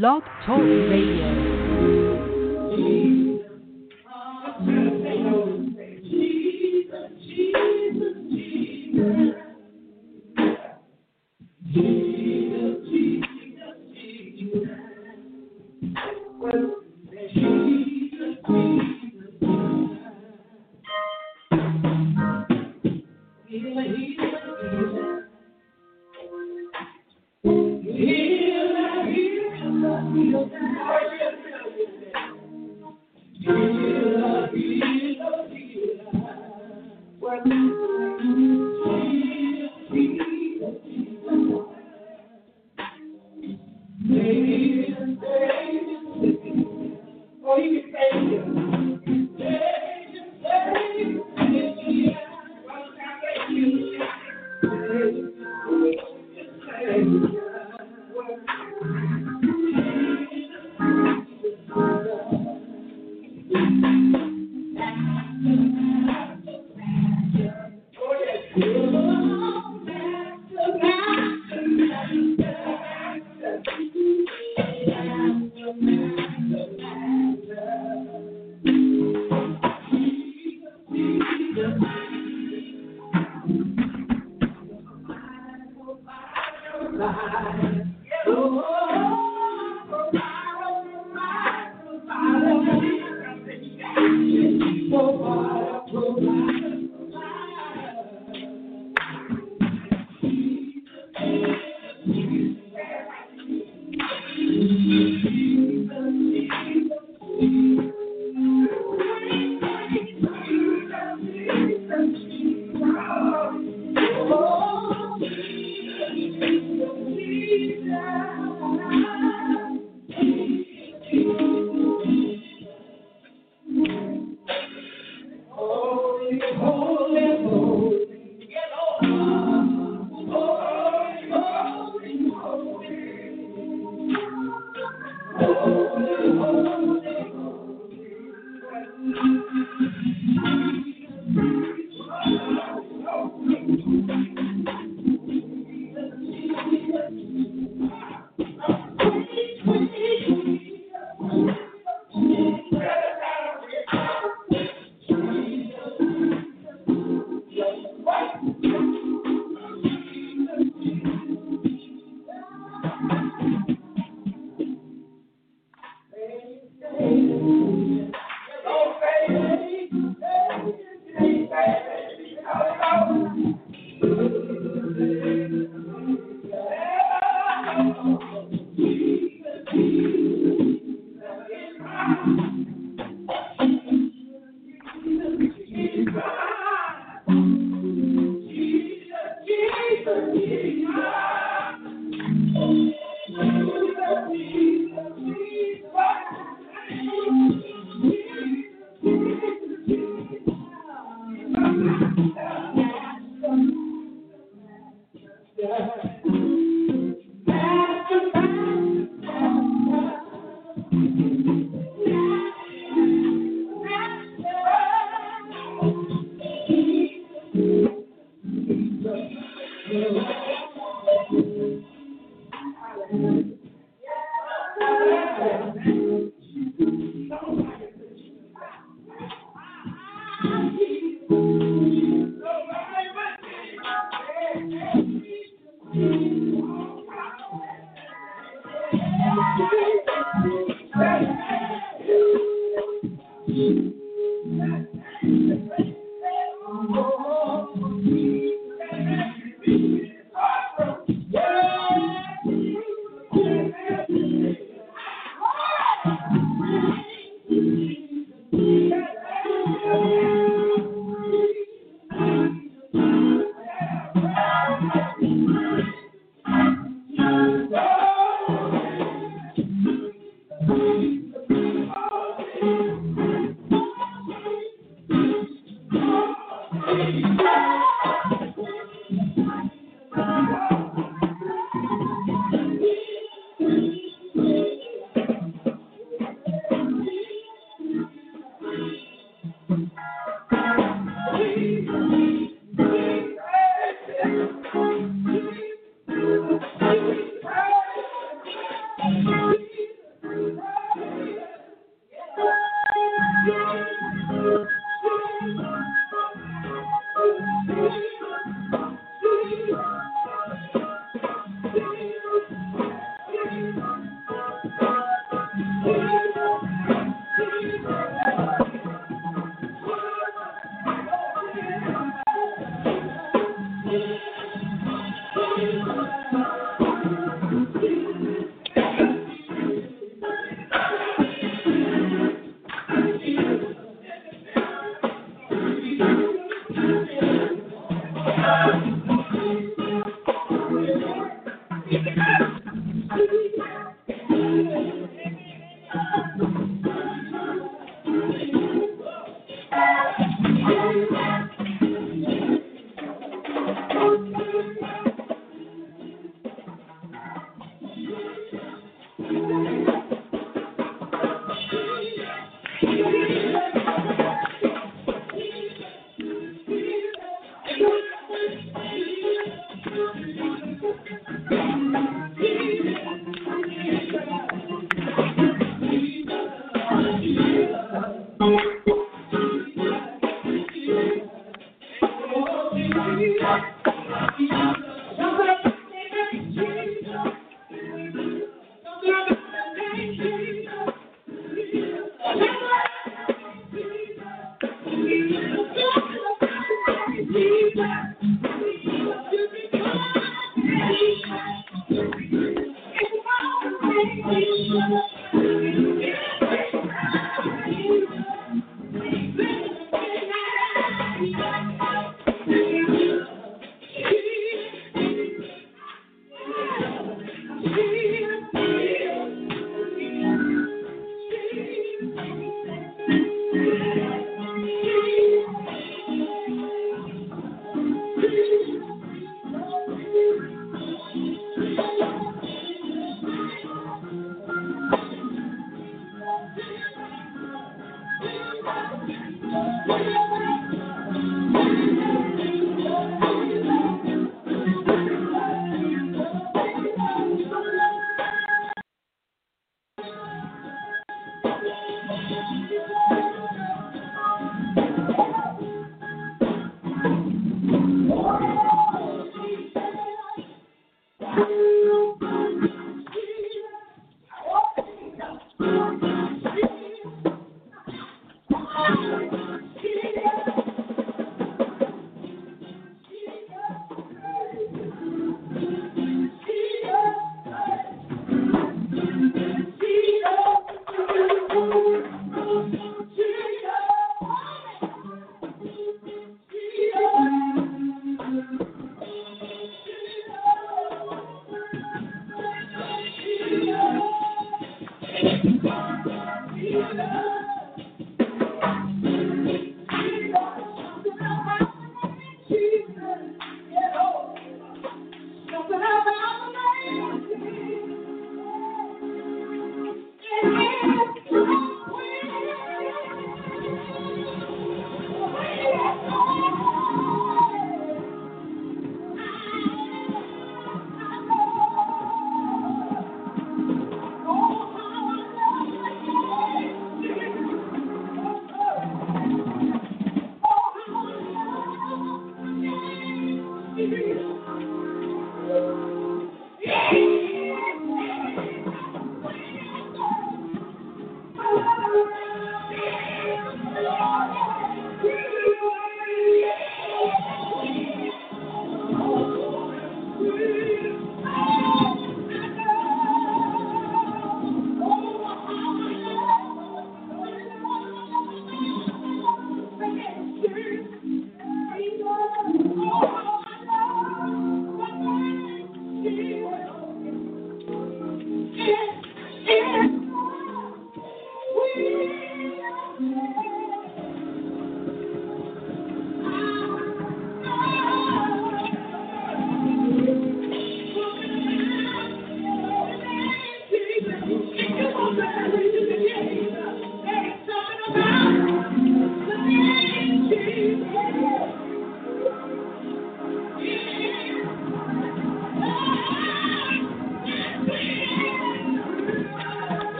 Blog Talk Radio. Jesus, Jesus, Jesus.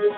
God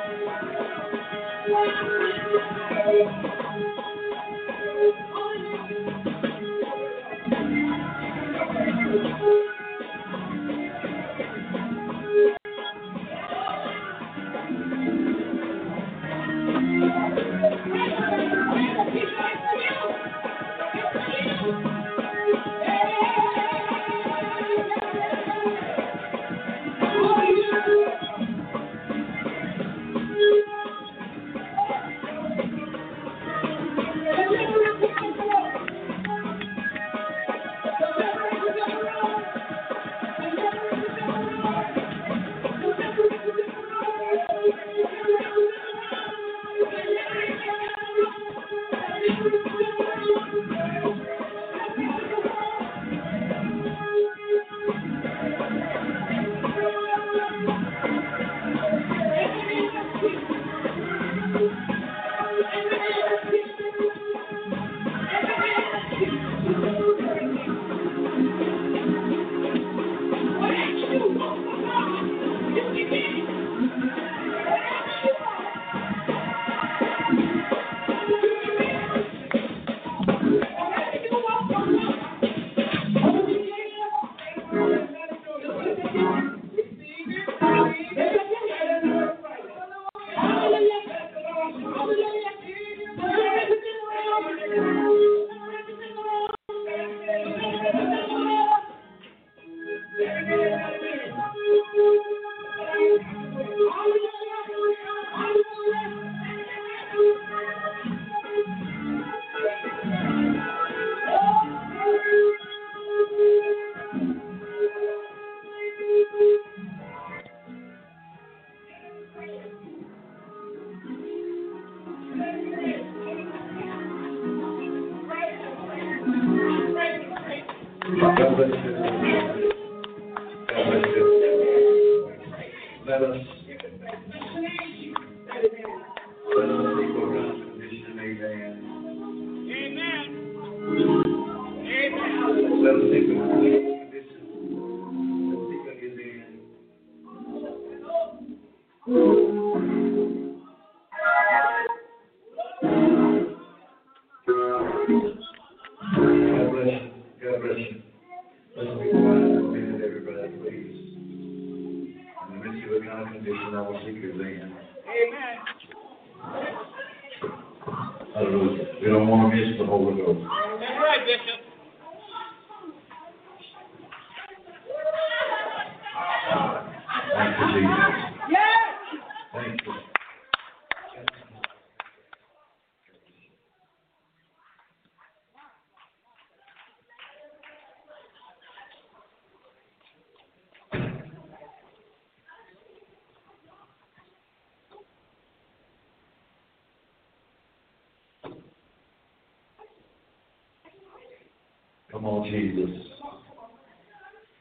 Come on, Jesus.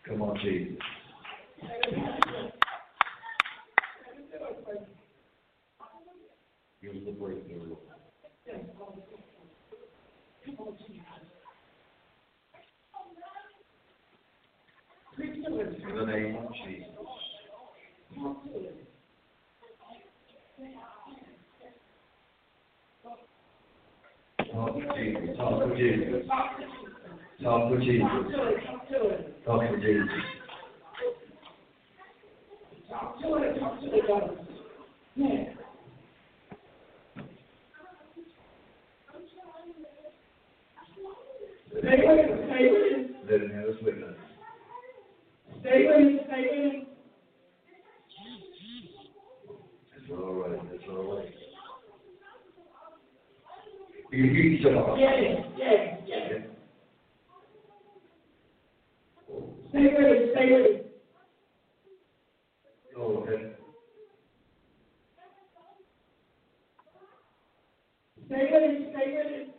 Come on, Jesus. Give us the breakthrough. In the name of Jesus. Talk to Jesus. Talk to Jesus. Talk to Jesus. Talk to Jesus. Talk to it, talk to it, God. Yeah. Stay with it, stay with it, Let him have his witness. stay with it, stay with it. It's all right. It's all right. You, you, you, Yeah, yeah, yeah. Stay with it, stay with it. Oh, okay. Stay with it, stay with it.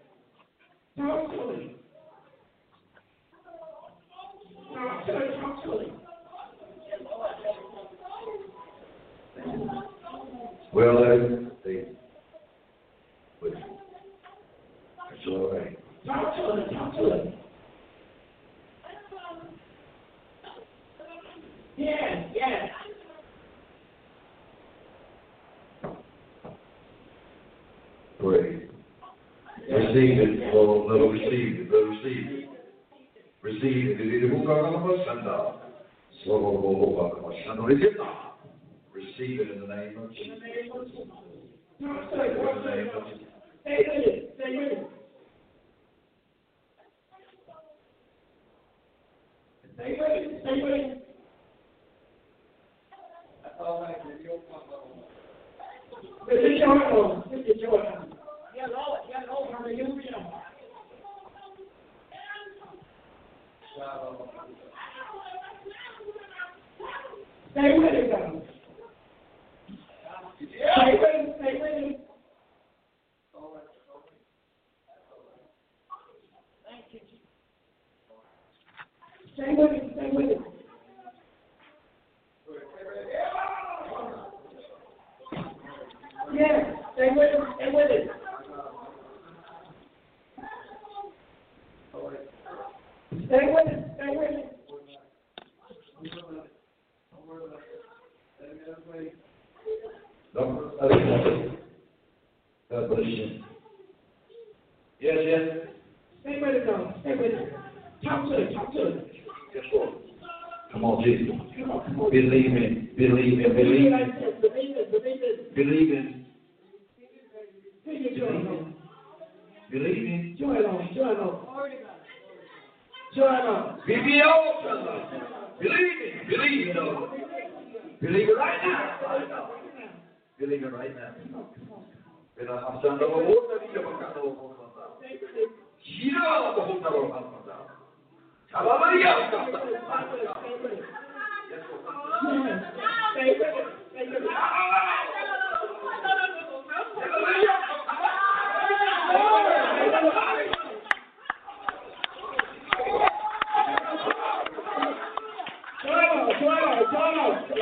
Talk to it. Talk to it, talk to it. Well, then, they, but it's all right. Talk to it, talk to it. Yeah, yeah. Pray. Receive it, Lord, let us receive it, let us receive it. Receive it, is uh, receive it. Receive it in the name of Jesus. In the name of Jesus. Stay it, stay with it. Stay with it, stay with it. With the joy on, with the joy on. Yeah, Lord, hallelujah. Stay with it, God. Stay with it, stay with it. Stay with it, stay with it. Yeah, stay with it, stay with it. Stay with it, stay with it. No, I think that's it. God bless you. Yes, yes. Stay with it, God, stay with it. Talk to it, talk to it. Yes, Lord. Come on, Jesus. Come on, come on. Believe in, believe in, Believe believe it in, like this, believe it, believe it. believe in, Take your joy, Lord. Believe in. Joy, Lord, joy, Lord. Believe it, believe it, Lord. Believe it right now. Believe it right now. Pero pasando la boca, dice, pasando la boca. Gira la boca, boca. Alabaría. Stay with it, stay with it. Joy, Lord, joy, Lord, joy, Lord. Come on, come on, joy. Joy, Lord. Yeah, yeah, Lord. Yeah. Come on, come on. Talk to it, talk to it, talk to it. Talk to it.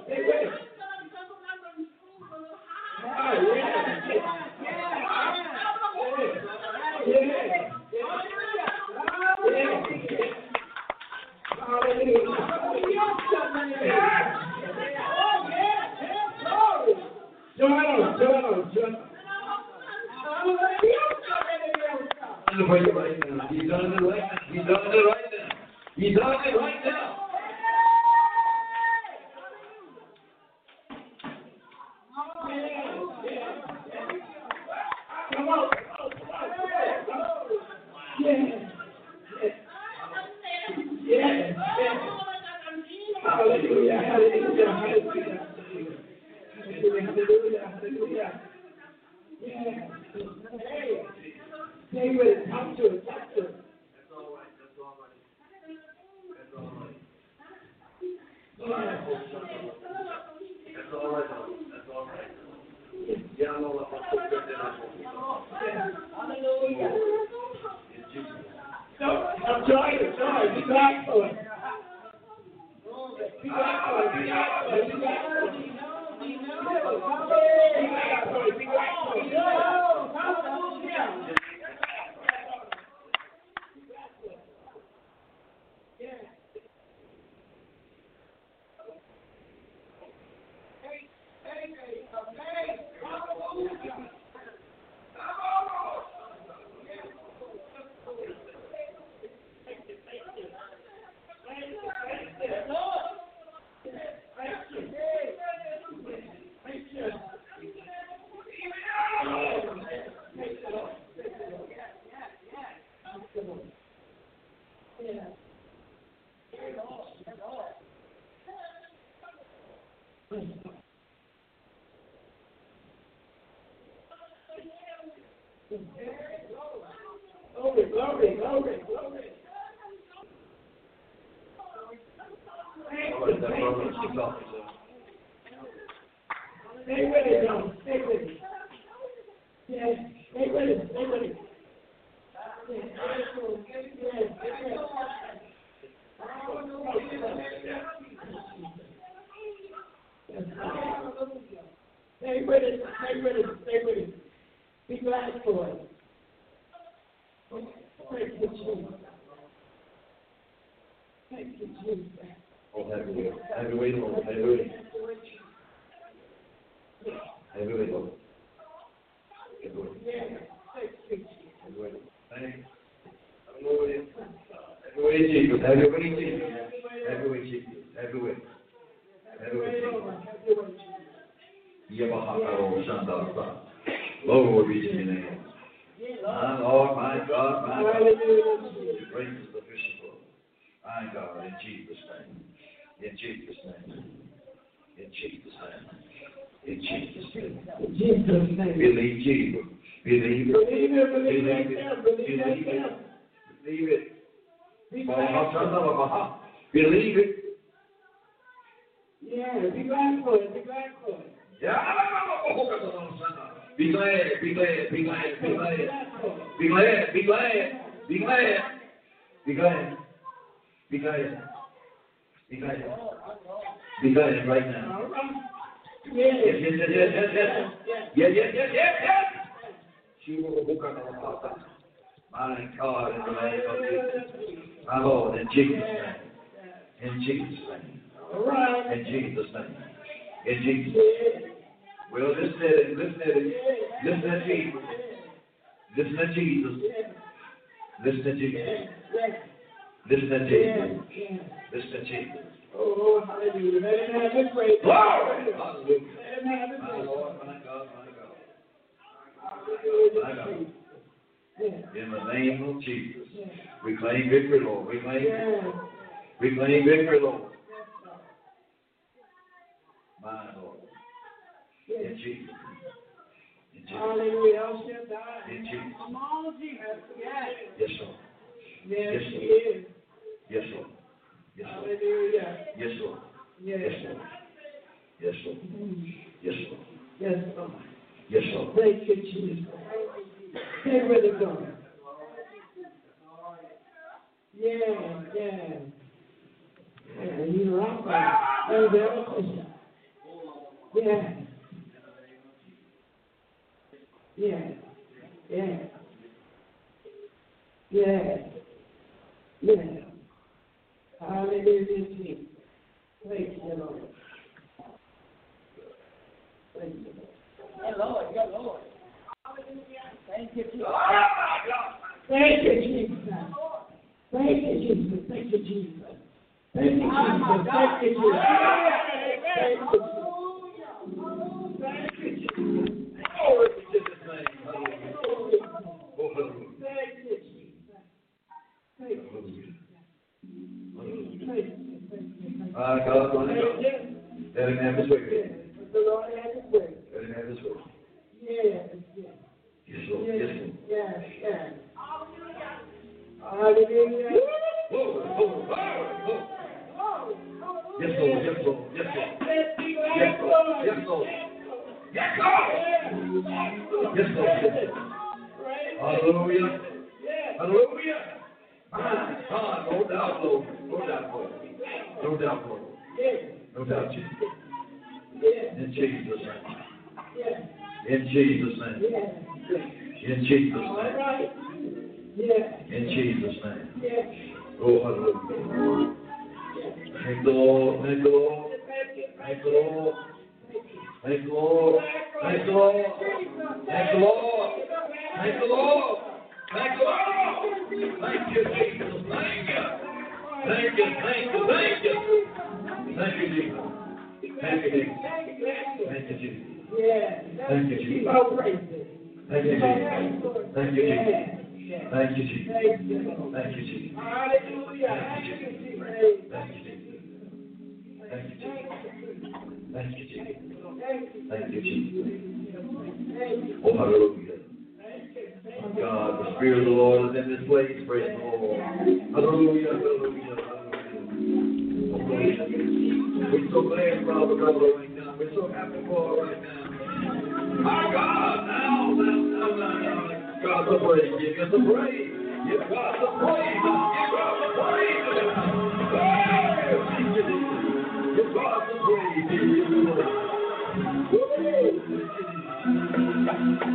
Glory, glory, glory, glory. Let that brother kick off his, uh, Stay with it, John. Stay with it. Yes, stay with it. Stay with it. Stay with it. Stay with it. Stay with it. Be glad for it. Thank you, Jesus. Thank you, Jesus. Oh, have your way. Have your way, Lord. Have your way. Have your way, Lord. Have your way. Yeah. Thank you, Jesus. Have your way. Thank you. Have your way. Have your way, Jesus. Have your way, Jesus. Have your way, Jesus. Have your way. Have your way, Jesus. Yabahakaro Shandasa. Lord, we give you name. My Lord, my God, my God. Hallelujah. Grace is sufficient, Lord. My God, in Jesus' name. In Jesus' name. In Jesus' name. In Jesus' name. In Jesus' name. Believe Jesus. Believe it. Believe it, believe Believe it, it. believe it, Believe it. Believe it. Be Baha glad. Shandala Baha. Believe it. Yeah, be glad for it, be glad for it. Yeah. Be glad, be glad, be glad, be glad. Be glad, be glad, be glad. Be glad. Be glad. Be glad. Be glad right now. All right. Yes, Yeah. Yes, yes, yes, yes, yes. Yes, yes. She will hook on the Father. My God, in the name of Jesus. My Lord, in Jesus' name. In Jesus' name. In Jesus' name. In Jesus' name. Well, listen to it, listen to it. Listen to Jesus. Listen to Jesus. Listen to Jesus. Listen to Jesus. Listen to Jesus. Oh, hallelujah. Let him have his. Glory! Hallelujah. Let him have his My. Lord, my God, my God. Hallelujah. Yeah. In the name of Jesus. We claim victory, Lord. We claim, Yeah. we claim victory, Lord. My Lord. In Jesus. In Jesus. Hallelujah. El Shaddai. In Jesus. Come on, Jesus. Yes. Yes, Lord. Yes, Yes, Lord. Yes, Lord. Yes, Lord. Hallelujah. Yes, Lord. Yes. Yes, Lord. Yes, Lord. Mm-hmm. Yes, Lord. Yes, Lord. Yes, Lord. Thank you, Jesus. With it, God. Yeah, yeah. Yeah, you rock right. And the other question. Yeah. Yeah. Yeah. Yeah. Yeah. Hallelujah, Jesus. Thank you, Lord. Thank you, Lord. Yeah, Lord, yeah, Lord. Thank you, Jesus. Thank you, Jesus. Thank you, Jesus. Thank you, Jesus. Thank you, Jesus. Thank you, Jesus. Thank you, Jesus. Thank you, thank you. My God, my Thank God. you. Let him have his way. The Lord has his way. Let him have his way. Yes, yes. Yes. Yes, Lord. yes, yes. Yes, Lord. Yes, Lord. Yes, Lord. Yes, Lord. Yes, Lord. Yes, Lord. Yes, Lord. Hallelujah. Hallelujah. My God, no doubt, Lord. No doubt, Lord. No doubt, Lord. No doubt, Jesus. In Jesus' name. In Jesus' name. In Jesus' name. In Jesus' name. Oh, hallelujah. Thank the Lord. Thank the Lord. Thank the Lord. Thank the Lord. Thank the Lord. Thank the Lord. Thank the Lord. Thank the Lord. Thank you, Jesus. Thank you. Thank you. Thank you. Thank you. Thank you, Jesus. Thank you, Jesus. Thank you, Thank you, Jesus. Thank you, Jesus. Thank you, Jesus. Thank you, Jesus. Thank you, Jesus. Thank you, Jesus. Thank you, Jesus. Thank you, Jesus. Thank you, Jesus. Thank you, Jesus. Thank you, Jesus. Oh, hallelujah. God, the Spirit of the Lord is in this place. Praise the Lord. Hallelujah, hallelujah, hallelujah. We're so glad brother right now. We're so happy for her right now. My God, now, now, now, now, now. God the praise. Give us the praise. Give God the praise. Give God the praise. Give God the praise. Give you the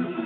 praise.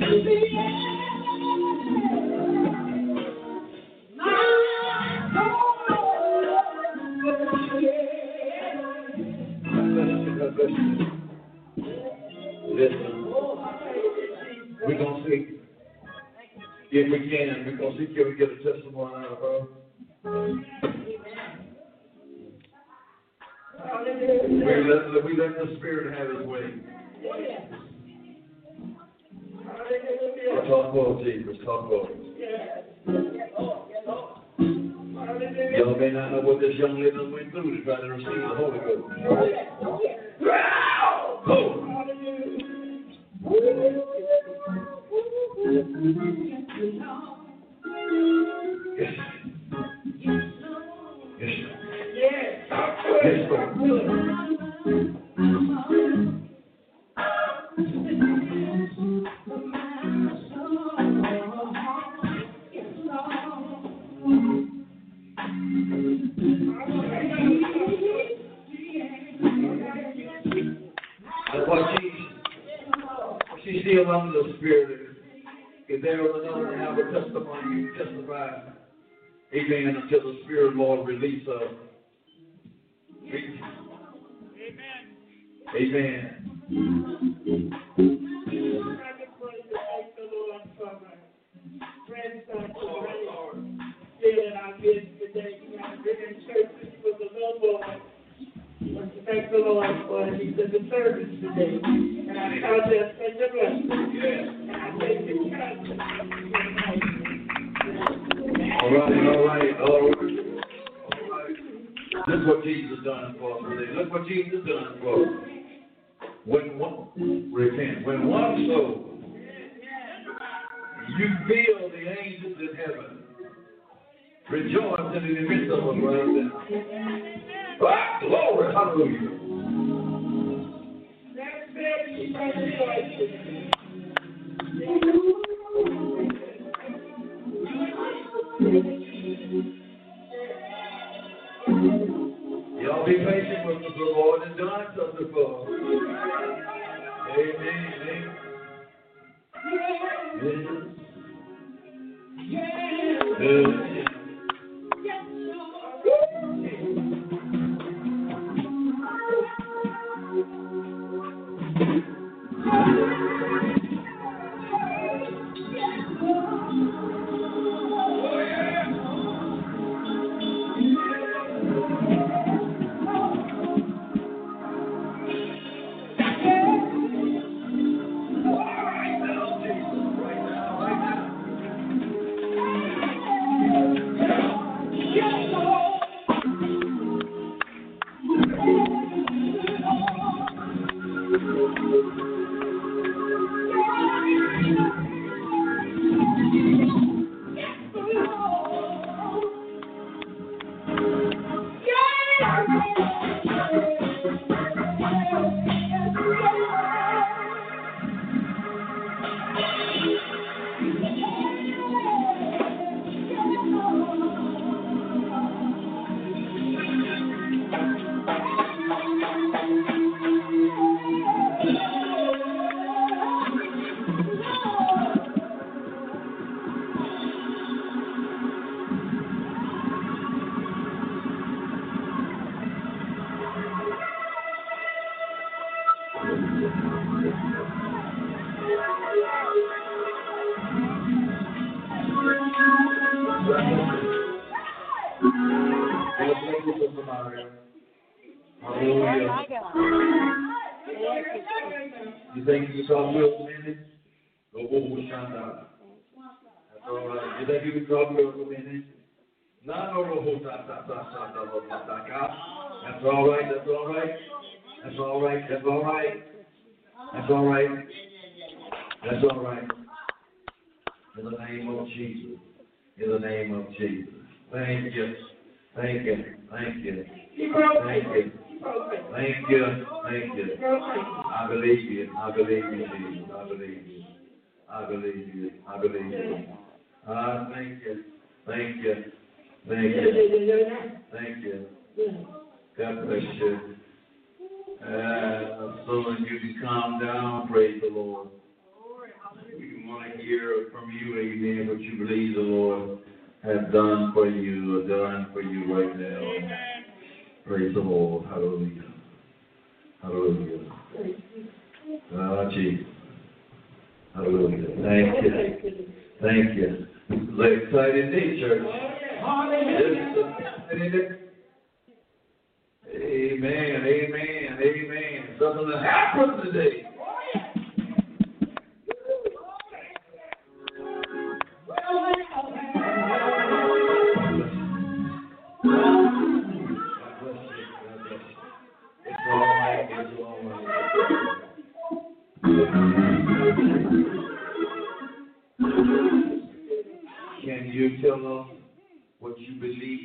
we can see If we can, we're going to see if we get a testimony out of uh, her. We let the Spirit have his way. Jesus. Y'all may not know what this young lady went through to try to receive the Holy Ghost. the Lord. Hallelujah. Hallelujah. Ah, Jesus. Hallelujah. Thank you. Thank you. This is an exciting day, church. Hallelujah. Amen. Amen. Amen. Something that happened today. believe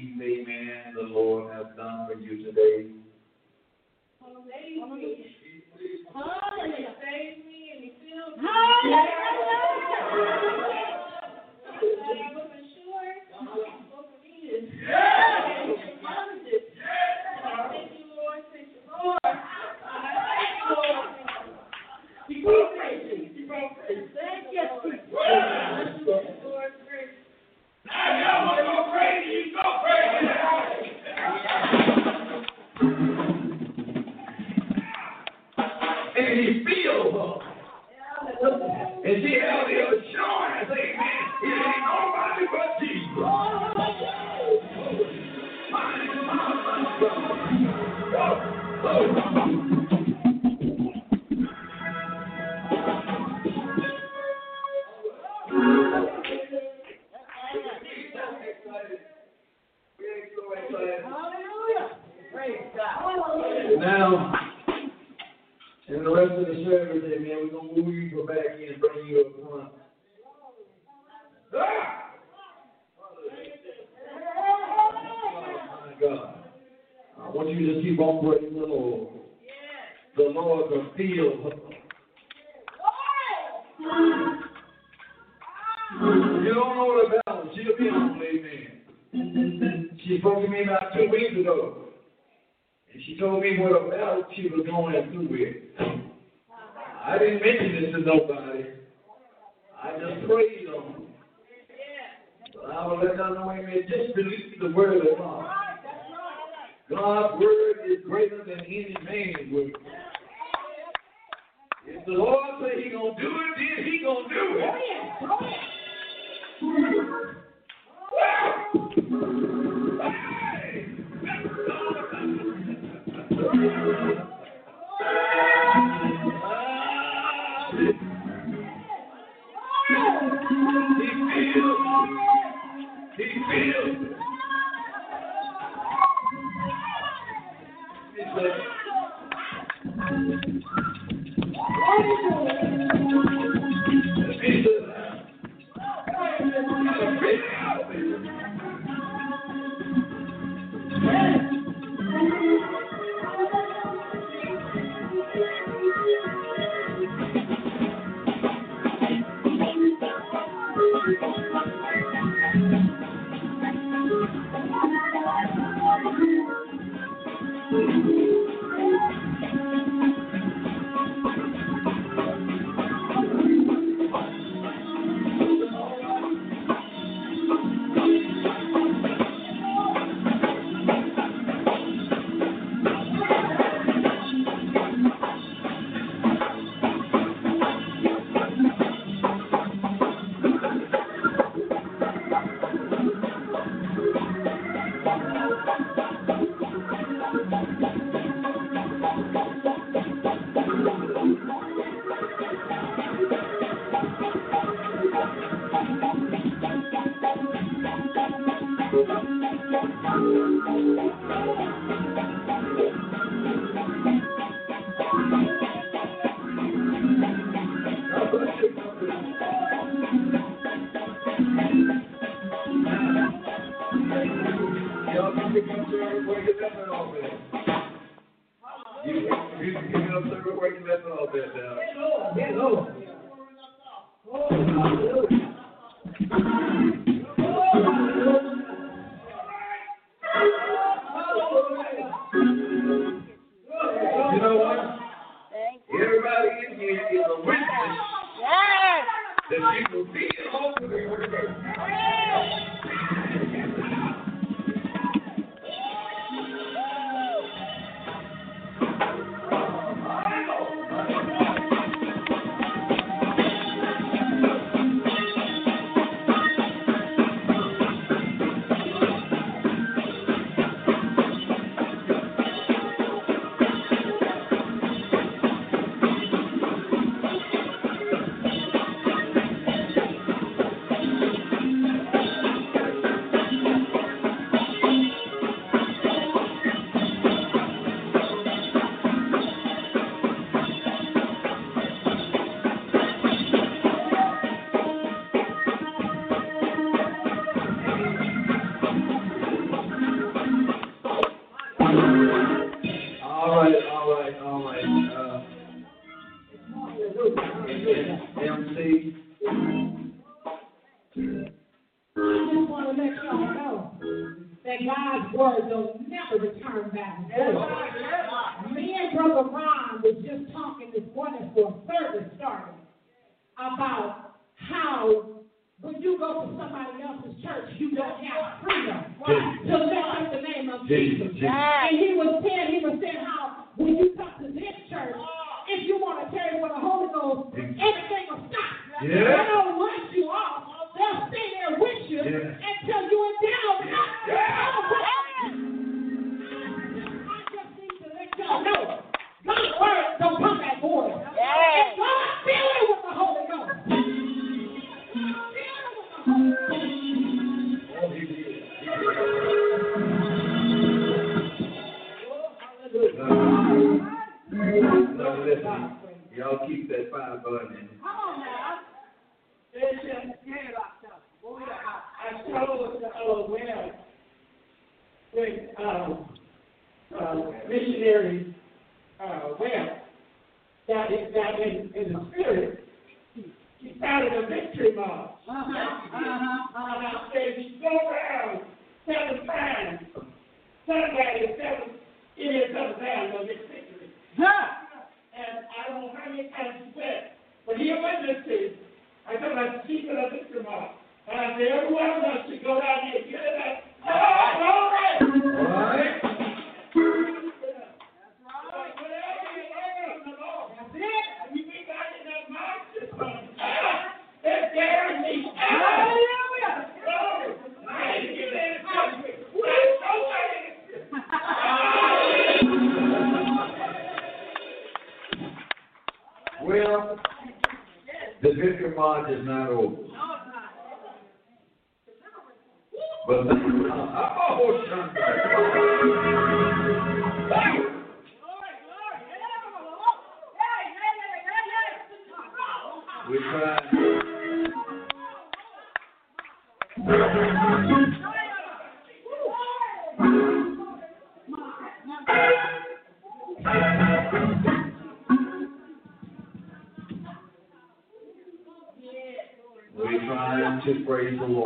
praise the Lord.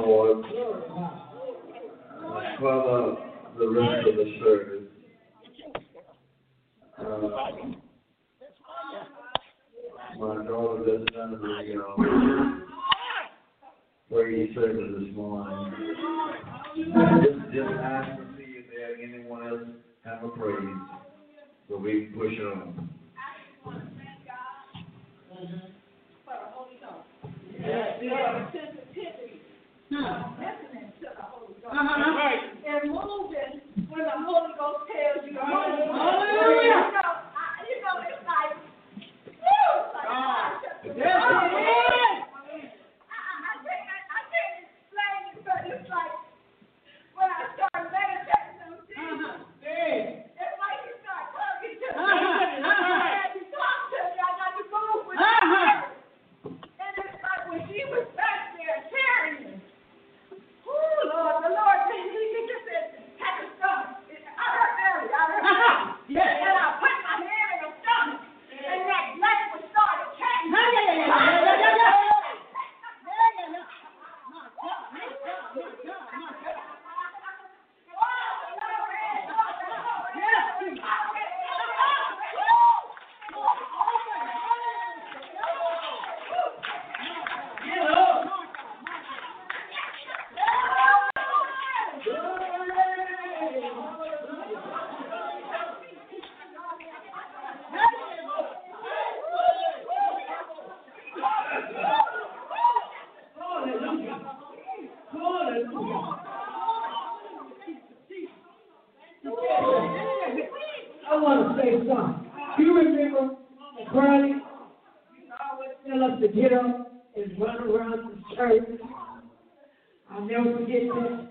I'll never forget that.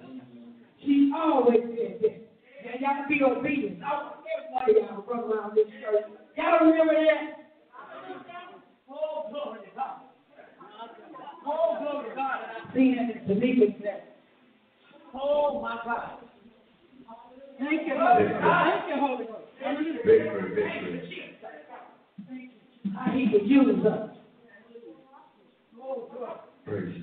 She always said that. Now y'all be obedient. I want every one of y'all run around this church. Y'all remember that? Oh, glory to God. Oh, glory to God. And I've seen it in Tamika's death. Oh, my God. Thank you, Holy God. Thank you, Holy Ghost. Thank you, How he could use us. Oh, God. Praise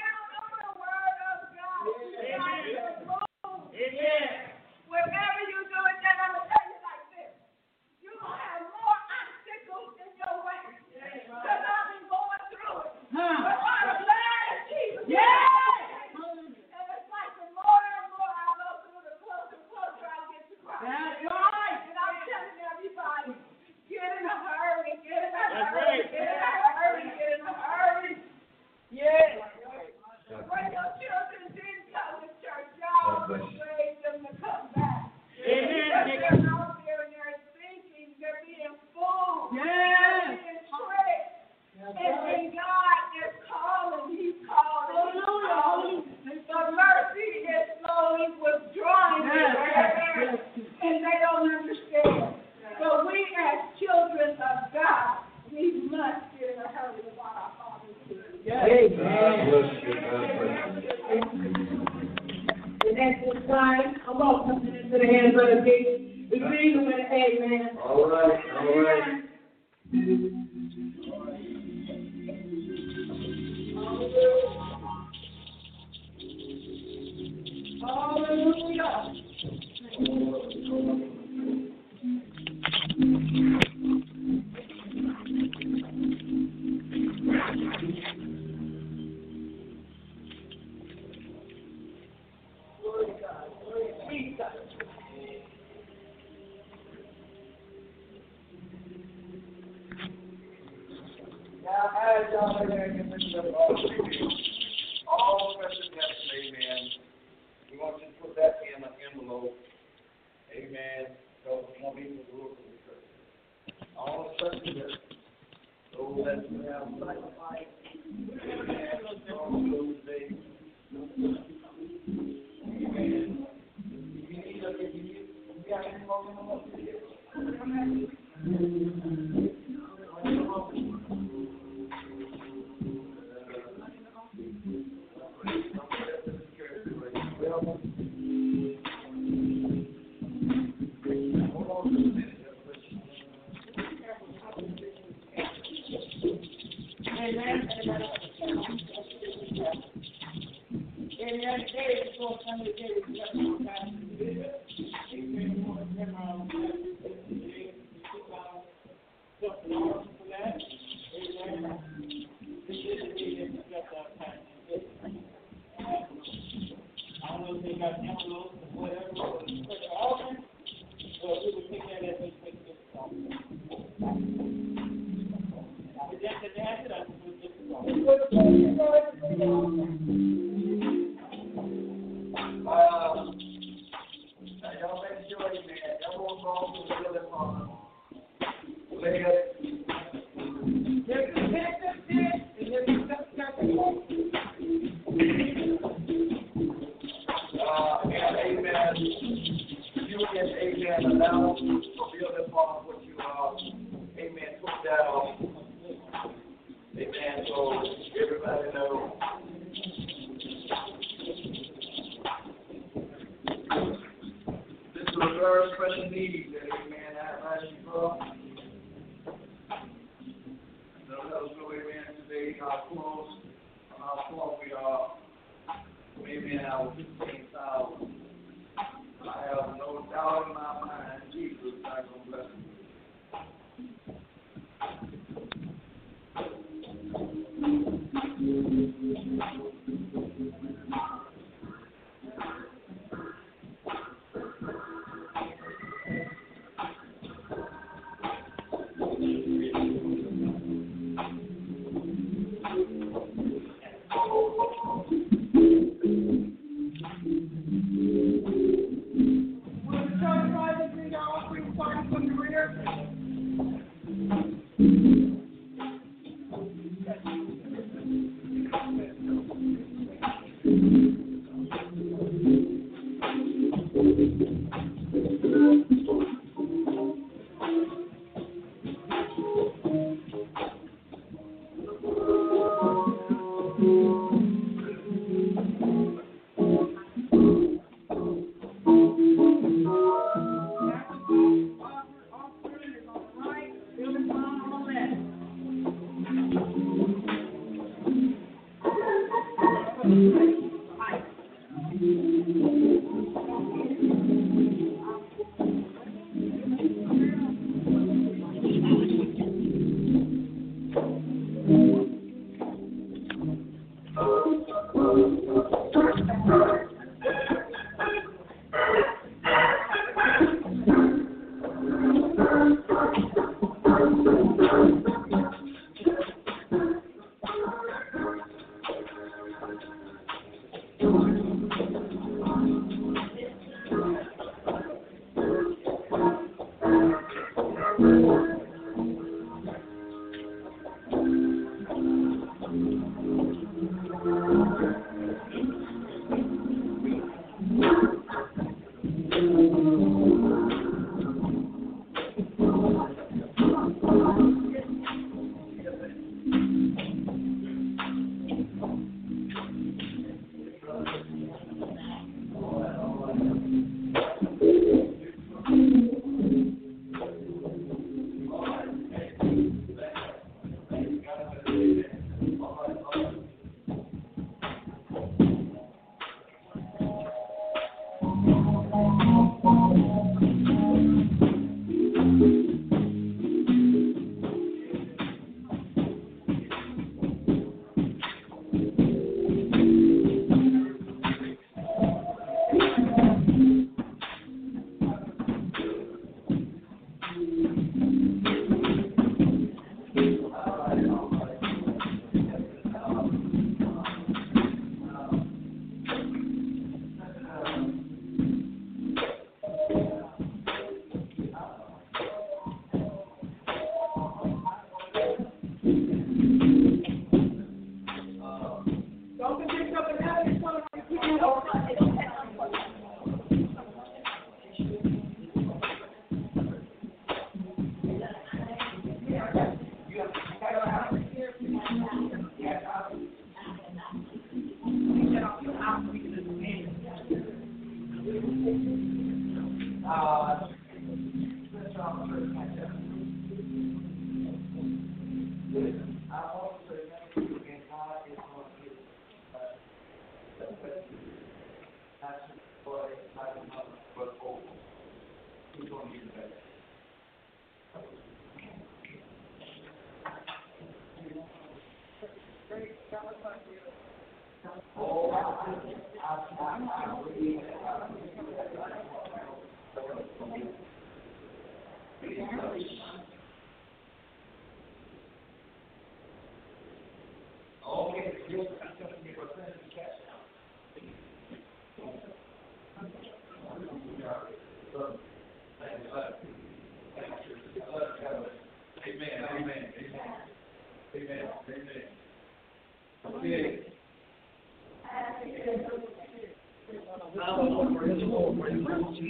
I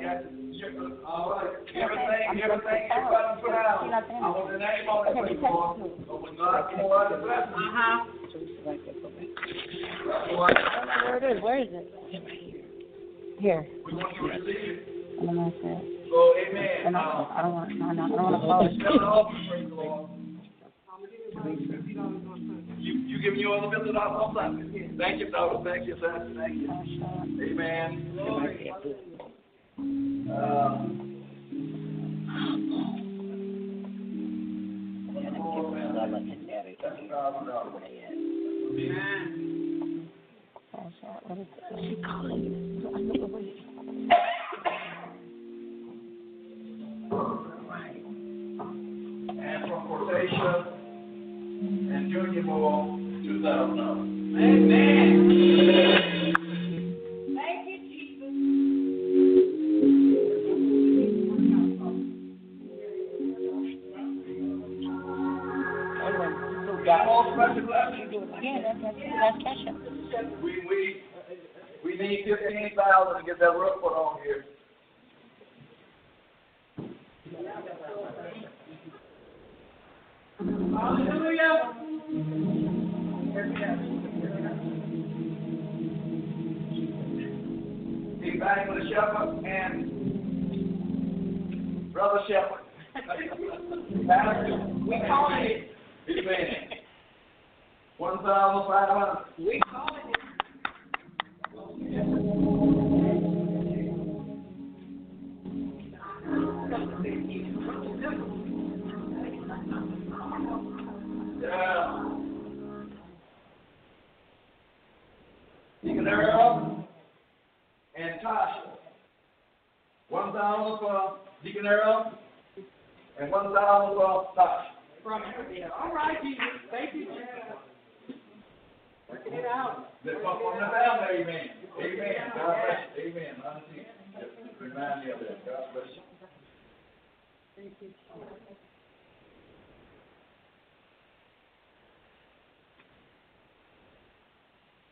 got you. All right, everything, everything, everybody put out. I want the name on Lord. But when God, when God bless me, select it for. I don't know where it is. Where is it? Here. We want you to receive it. I don't know it. So, amen. And I, I don't want. No, no, I don't want to follow it giving you all the $50 on Sunday. Thank you, daughter. Thank you, son. Thank you. Amen. Amen. She calling? And from Corsatia and Junior Ball. Amen. Thank you, Jesus. We, we, we need 15000 to get that roof put on here. Hallelujah a shepherd and brother shepherd? We call it. Amen. One thousand five hundred. We call it. Yeah. Deacon Earl and Tasha. One thousand for uh, Deacon Earl and one thousand for uh, Tasha. From here, all right, Jesus, thank you, Jesus. Working it out. Lift up on the family, amen. Amen. God bless you. Amen. Honestly, just remind me of that. God bless you. I got it. Oh, uh, amen, amen. Uh, amen. Every, I'm asking, um,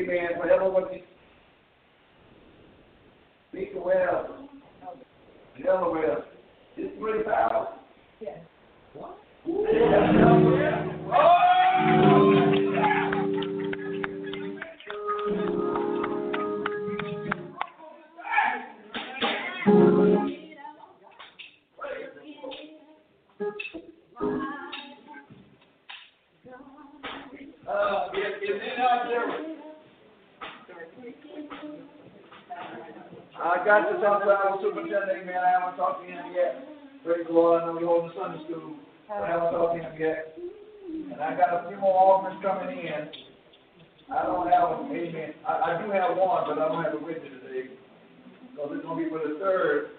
Amen. Whatever what you speak well, Delaware, it's three thousand. Yes. What? Uh, I got to talk to our superintendent, man. I haven't talked to him yet. Praise the Lord. I know we're holding Sunday school. I haven't talked to him yet. And I got a few more offerings coming in. I don't have, a- amen. I, I do have one, but I don't have a witness today. Because it's gonna be for the third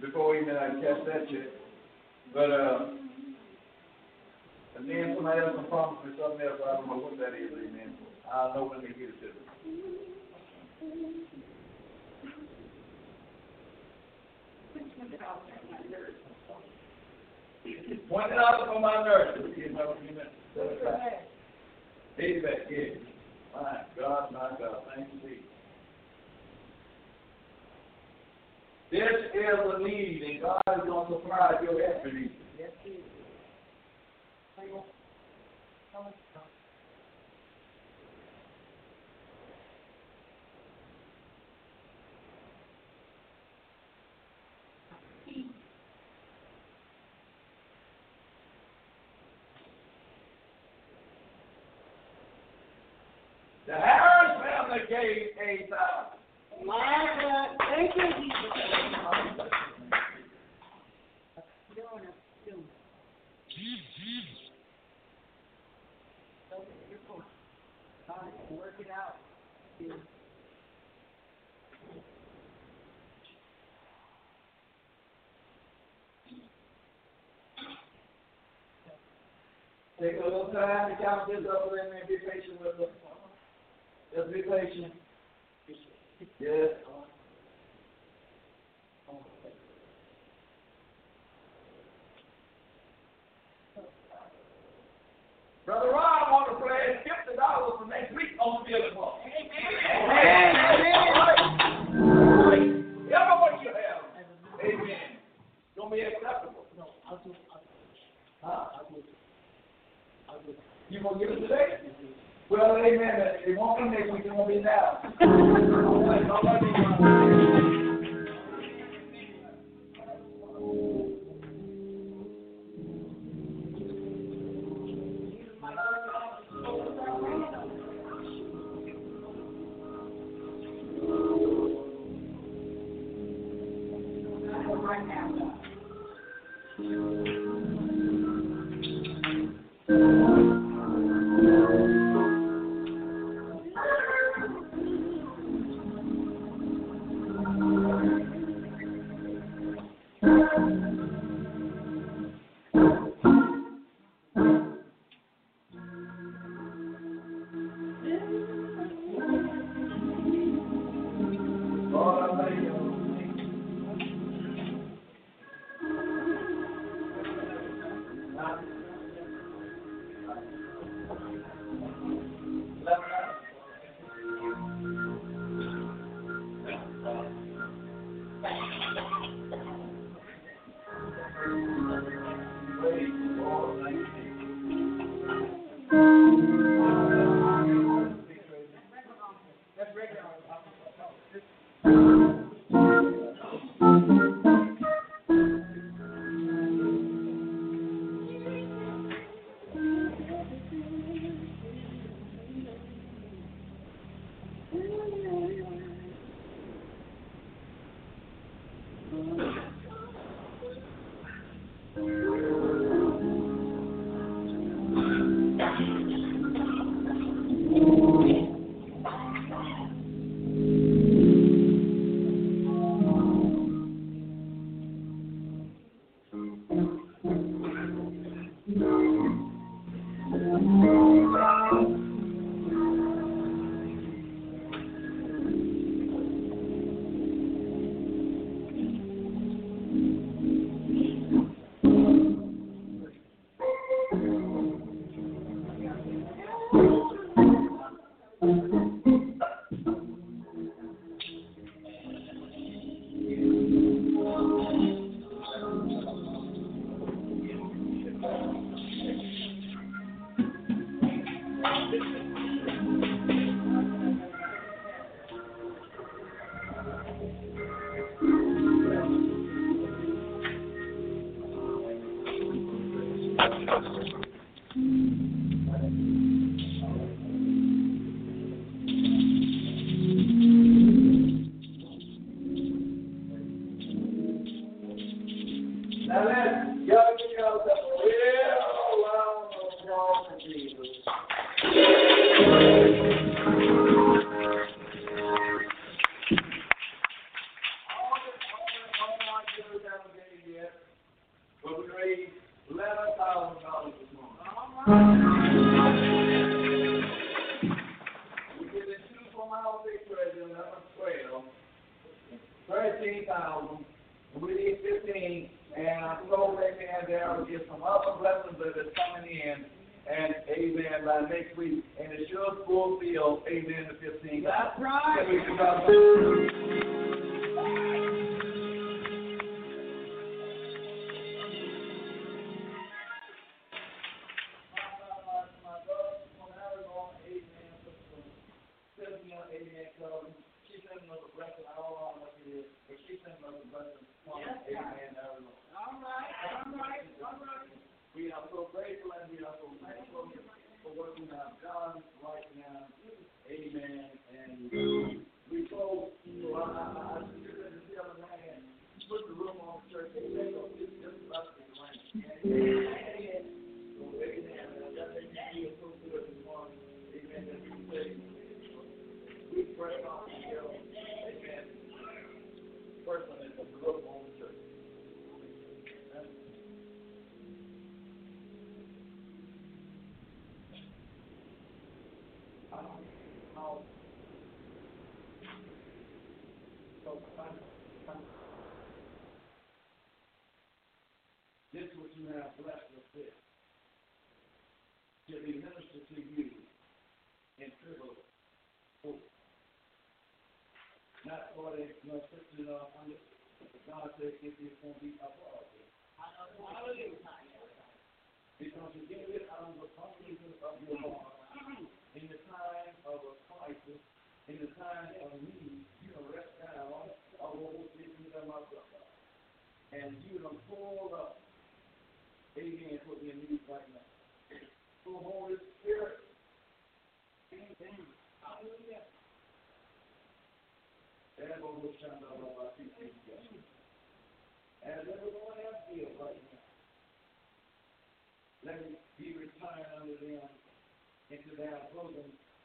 before even I catch that yet. But, uh, and then somebody else can promise me something else. I don't know what that is, amen. I'll know when they get it to me. Twenty dollars for my nurse. Amen, yeah. My God, my God, thank you, Jesus. This is a need, and God is going to supply your every. Yes, He is. Take a little time to count this up with them and be patient with them. Just be patient. Yes.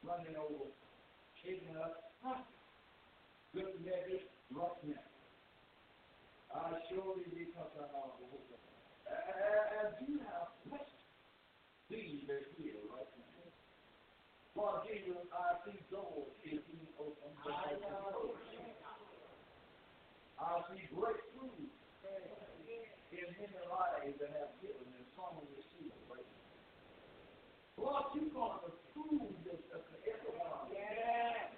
Running over, shaking up, good measures, roughness. I surely uh, because I know the hope of As you have touched these that here right now. Lord Jesus, I see doors is being opened. I see breakthrough in many lives that have given and some received right now. Lord, you're going to prove this to everyone. Yeah.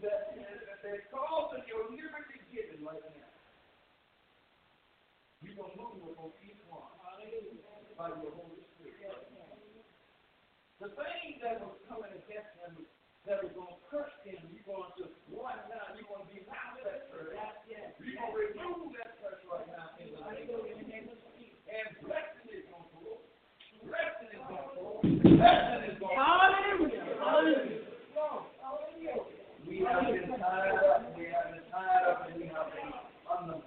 That, that they're your liberty given right now. You're going to move on each one by your Holy Spirit. The thing that was coming against them that was going to crush them, you're going to one now, you're going to be out of that curse. You're going to remove that curse right now in the name of Jesus. And blessing is going to flow. Blessing is going to flow. Blessing is going to flow. We have been tied up, we have been tied up, and we have been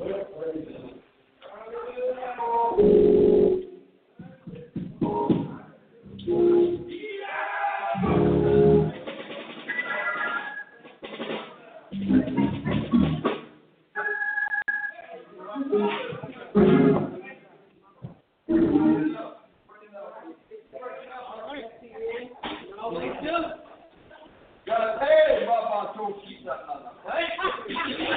That man.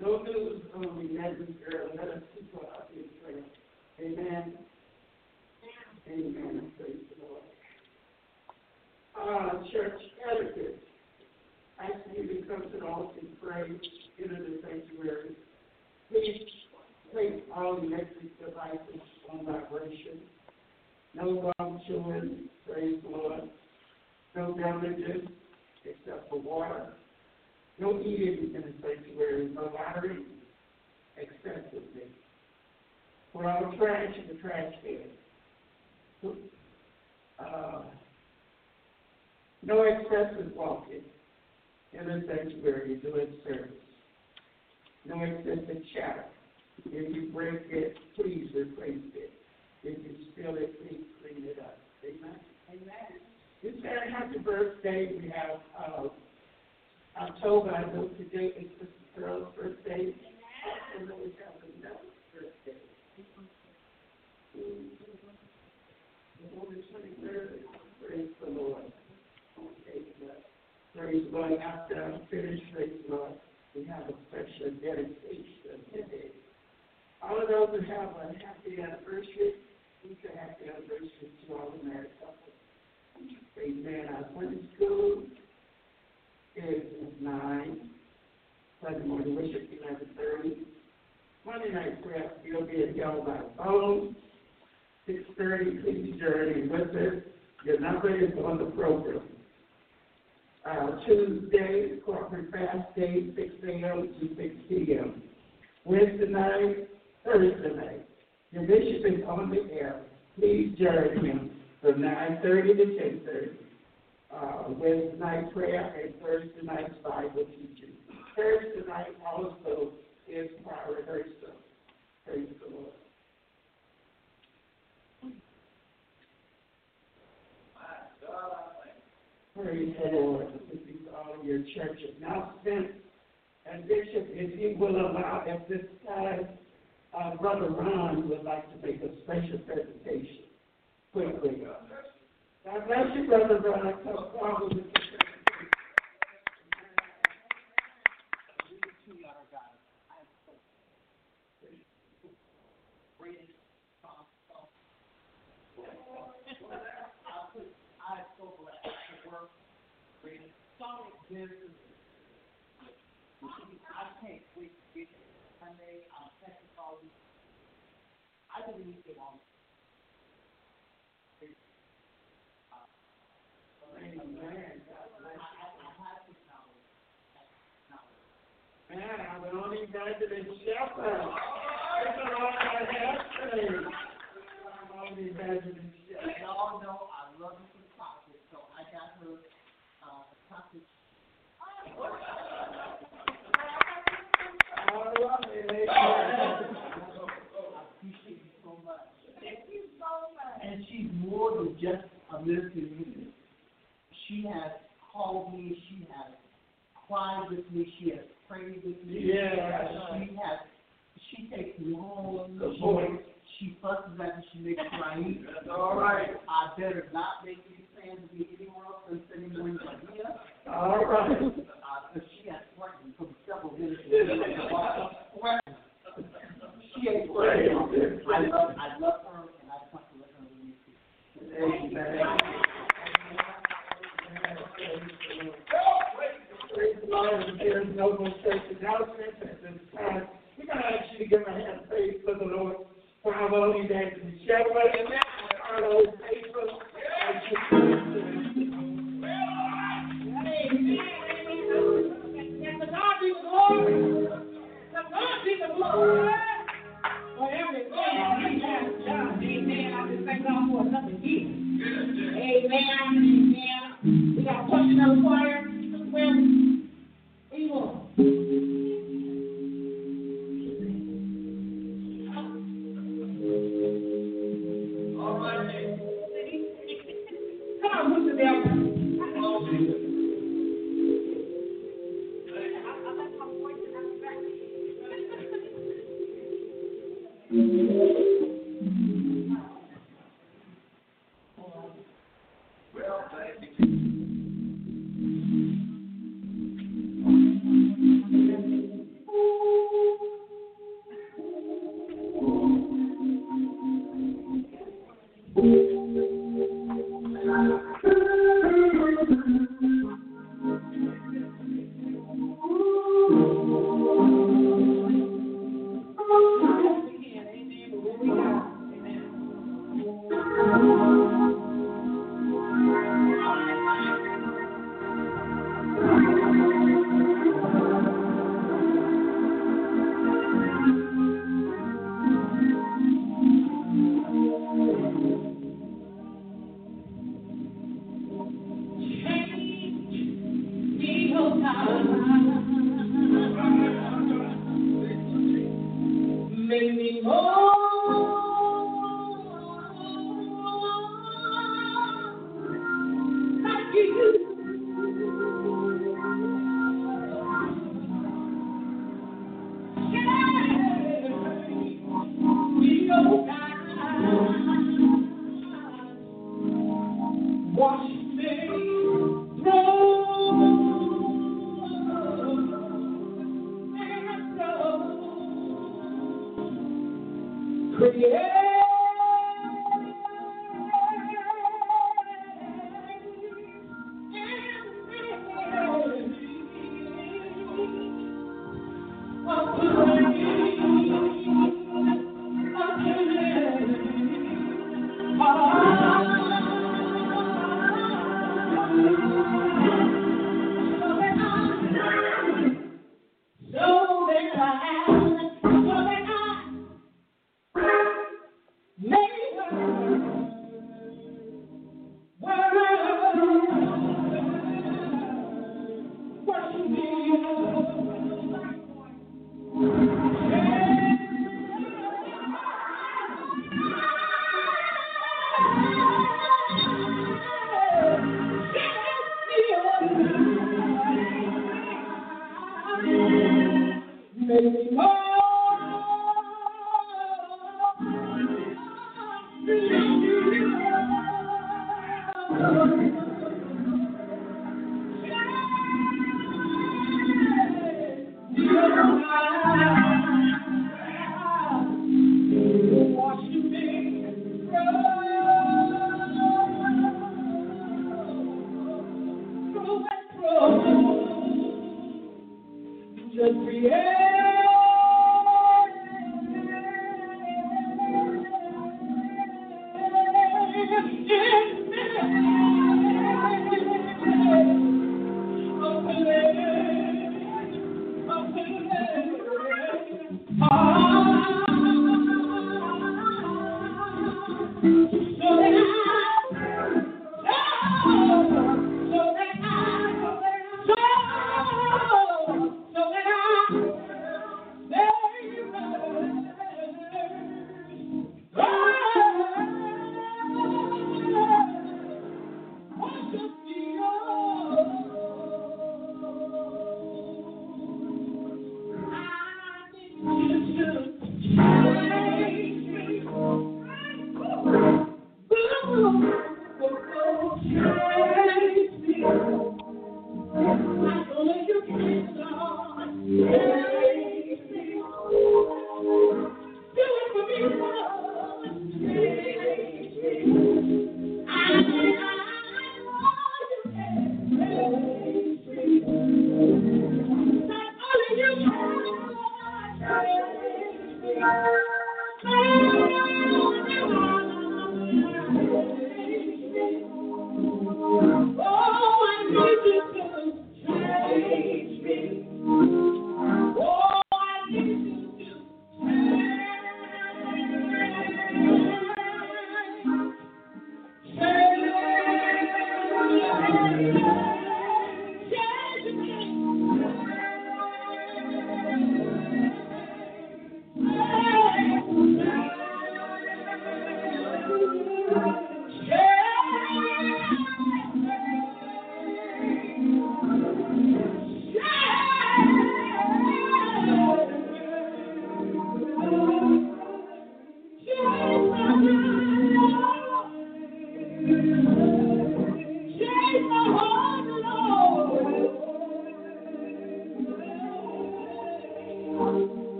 No news on the Earl, let us keep. Amen. Amen, praise the Lord. Uh, church etiquette. Ask you to come to the altar and pray, enter the sanctuary. Please place all electric devices on vibration. No children, praise the Lord. No beverages except for water. No eating in the sanctuary, no lottery excessively. For our trash in the trash can. Uh, no excessive walking in the sanctuary during service. No excessive chatter. If you break it, please replace it. If you spill it, please clean it up. Amen. Amen. This very happy birthday. We have uh, October. I know today is Sister Pearl's birthday. And then we have another birthday. November twenty-third. Praise the Lord. Okay, Praise the Lord. After I finish, praise the Lord, we have a special dedication today. All of those who have a happy anniversary, we say happy anniversary to all the married couples. Amen. Our Sunday school is nine. Sunday morning worship eleven thirty. Monday night prayer will be at y'all by phone. Six thirty, please journey with us. Your number is on the program. Uh, Tuesday, corporate fast day, six AM to six PM. Wednesday night, Thursday night. Your bishop is on the air. Please join him from nine thirty to ten thirty. Uh, Wednesday night prayer and Thursday night Bible teaching. Thursday night also is choir rehearsal. Praise the Lord. Praise the Lord. This is all your church announcements. And Bishop, if you will allow at this time, uh, Brother Ron would like to make a special presentation quickly. God bless you, Brother your I can't wait to get Sunday, I'm uh, these. I believe they want. Man, I'm the only resident shepherd. That's all I have to. I'm only resident shepherd. Y'all know I love you for chocolate, so I got her, uh, chocolate. All right, amen. I appreciate you so much. Thank you so much. And she's more than just a minister music. She has called me, she has cried with me. She has prayed with me. Yeah. She has. She takes. Good She She fusses at me. She makes eat. All right. I better not make these plans to be anywhere else than sitting in here. All right. Because she has threatened for several minutes. She ain't threatened. I love, I love her, and I want to let her know. Praise the Lord, and church announcements at this time. We're going to ask you to give a hand of praise for the Lord for our own evangelist Shepherd and our Lord faithful. Amen. Amen. We got a question of the choir.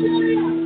Hallelujah.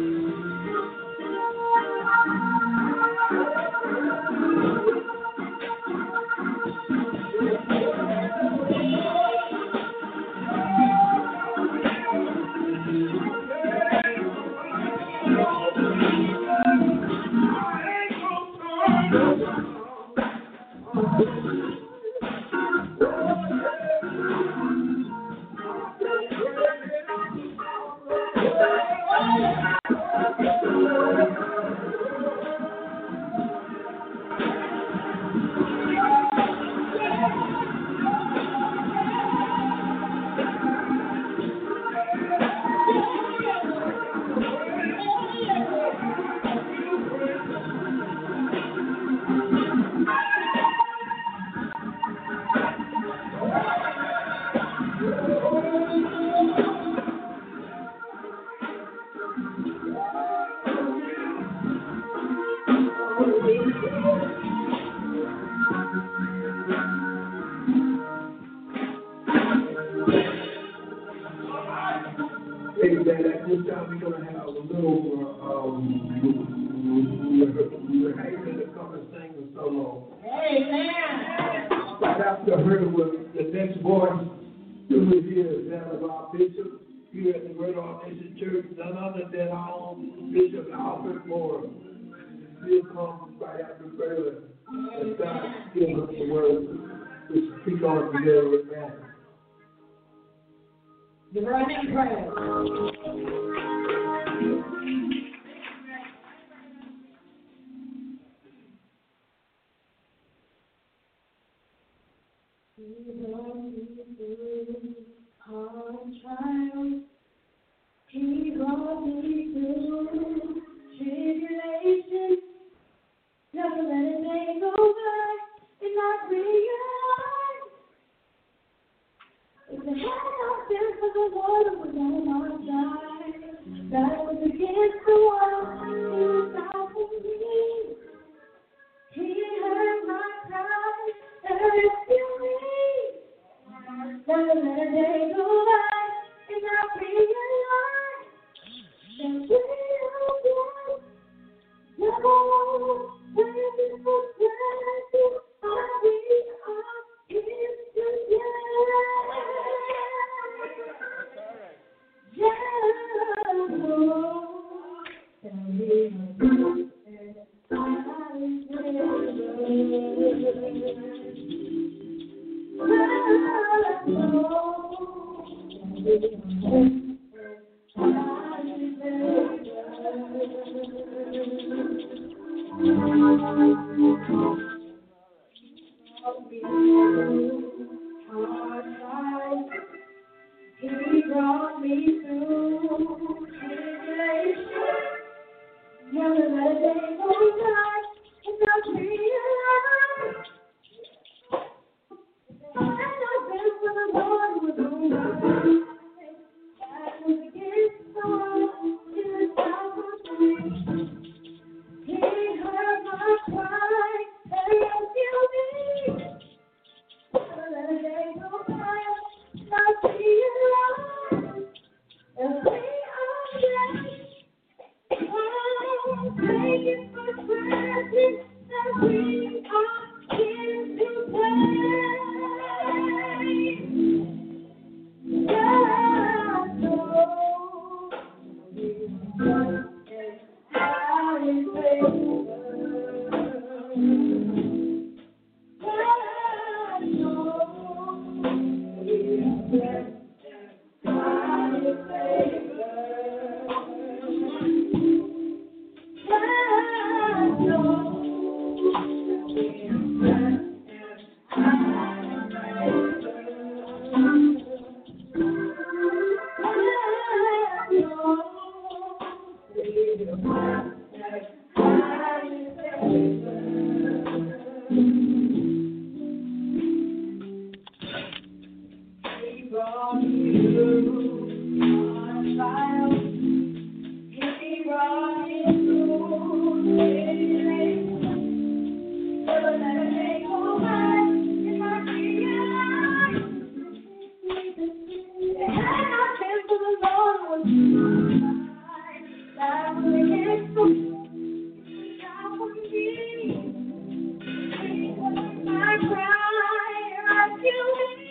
you.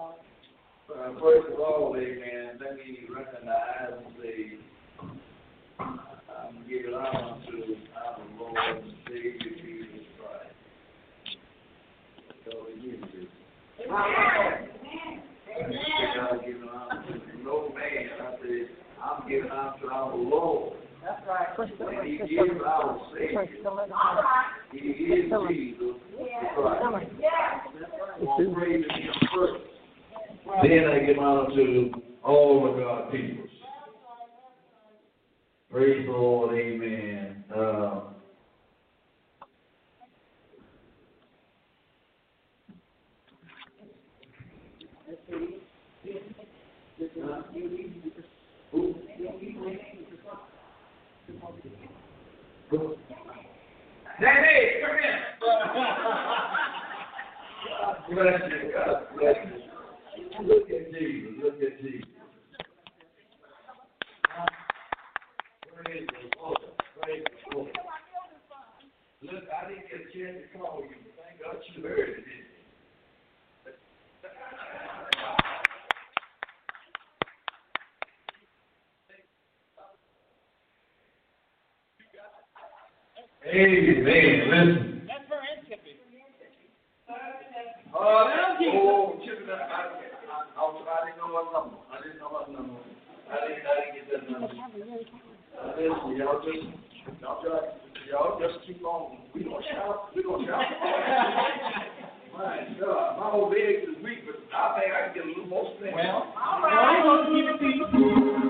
Uh, first of all, amen, let me recognize and say, I'm giving honor to our Lord and Savior Jesus Christ. So it is. I'm giving honor to no man. I said, I'm giving honor to our Lord. That's right. And he is our Savior. He is Jesus Christ. Well, praise him first. Then I give honor to all of God people. Praise the Lord, amen. Uh, come here. God bless you. God bless you. Look at Jesus. Look at Jesus. Praise the Lord. Praise the Lord. Look, I didn't get a chance to call you. Thank God you heard it. Amen. Listen. That's for Aunt Oh, Chippy y'all just, y'all just, y'all just keep on. We gonna shout. We gonna shout. My God, my old legs is weak, but I think I can get a little more strength. Well, all right. To give it to you.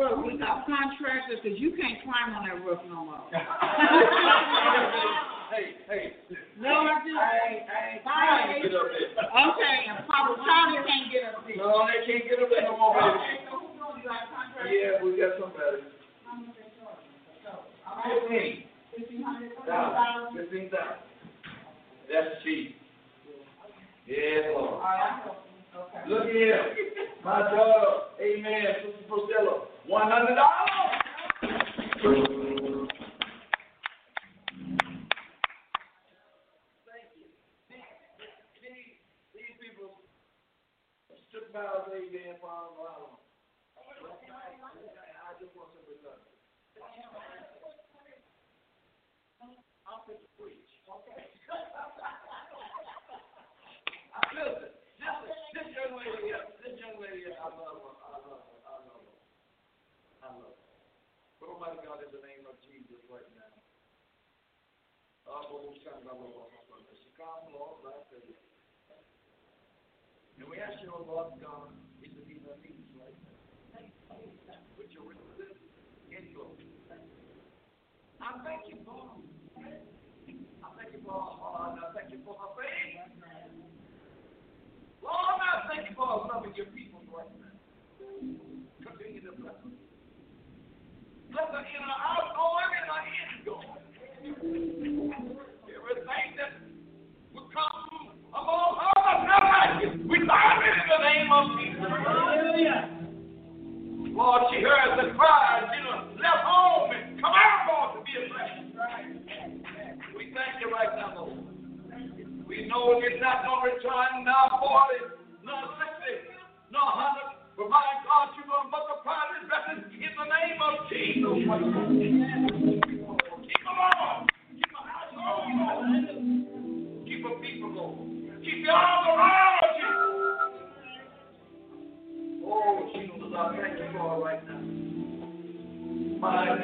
roof? We got contractors, cause you can't climb on that roof no more. Hey, hey. No, I just. I ain't, I ain't Bye. trying to get up there. Okay, Charlie can't get up there.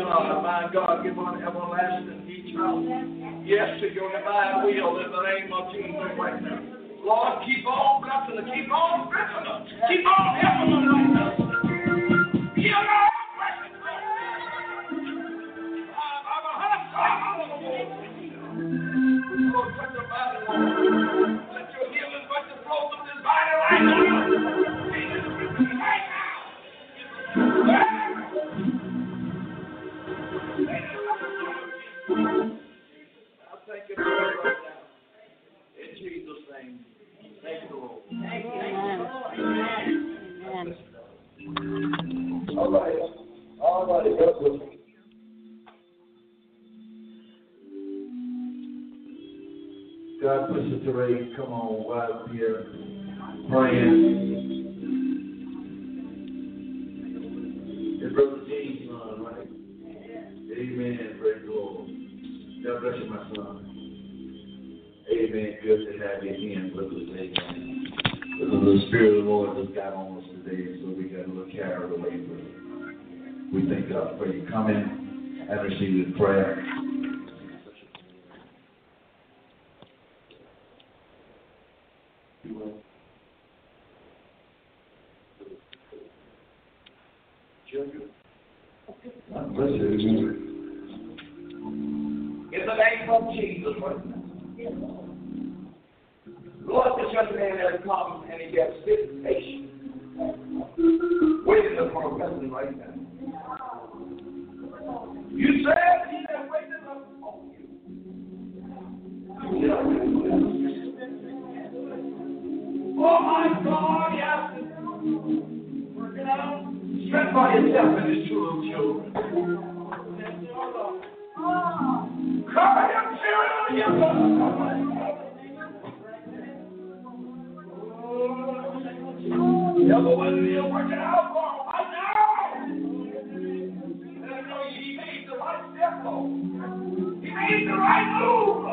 God, my God, give on everlasting eternal. Yes, to your divine will in the name of Jesus right now. Lord, keep on blessing her. Keep on blessing her. Keep on helping her right now. Terray. Come on, right up here. Praying. It's Brother Gene's son, right? Amen. Praise the Lord. God bless you, my son. Amen. Good to have you again with us. Because the Spirit of the Lord just got on us today, so we got a little carried away with it. We thank God for you coming and receiving prayer. God bless you. In the name of Jesus. Lord, this young man has come and he has been patient. Waiting for a blessing right now. You said he that waiteth upon you. Oh my God, yes. Work it out. Stand by yourself and his children. Your Devil, whether you're working out for him right now. Let know he made the right step, Lord. He made the right move,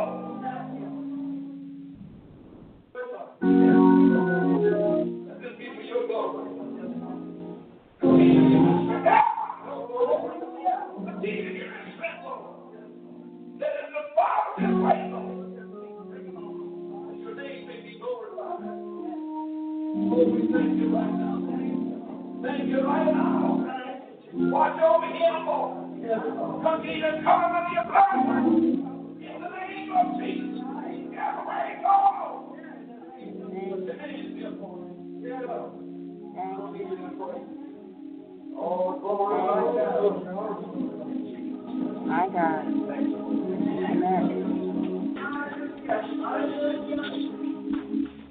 thank you right now. Thank you right now. Watch over him, Lord. Continue to cover him with your blood. In the name of Jesus. Have a way, Lord. The name be upon Lord. Oh, glory. My God. Amen.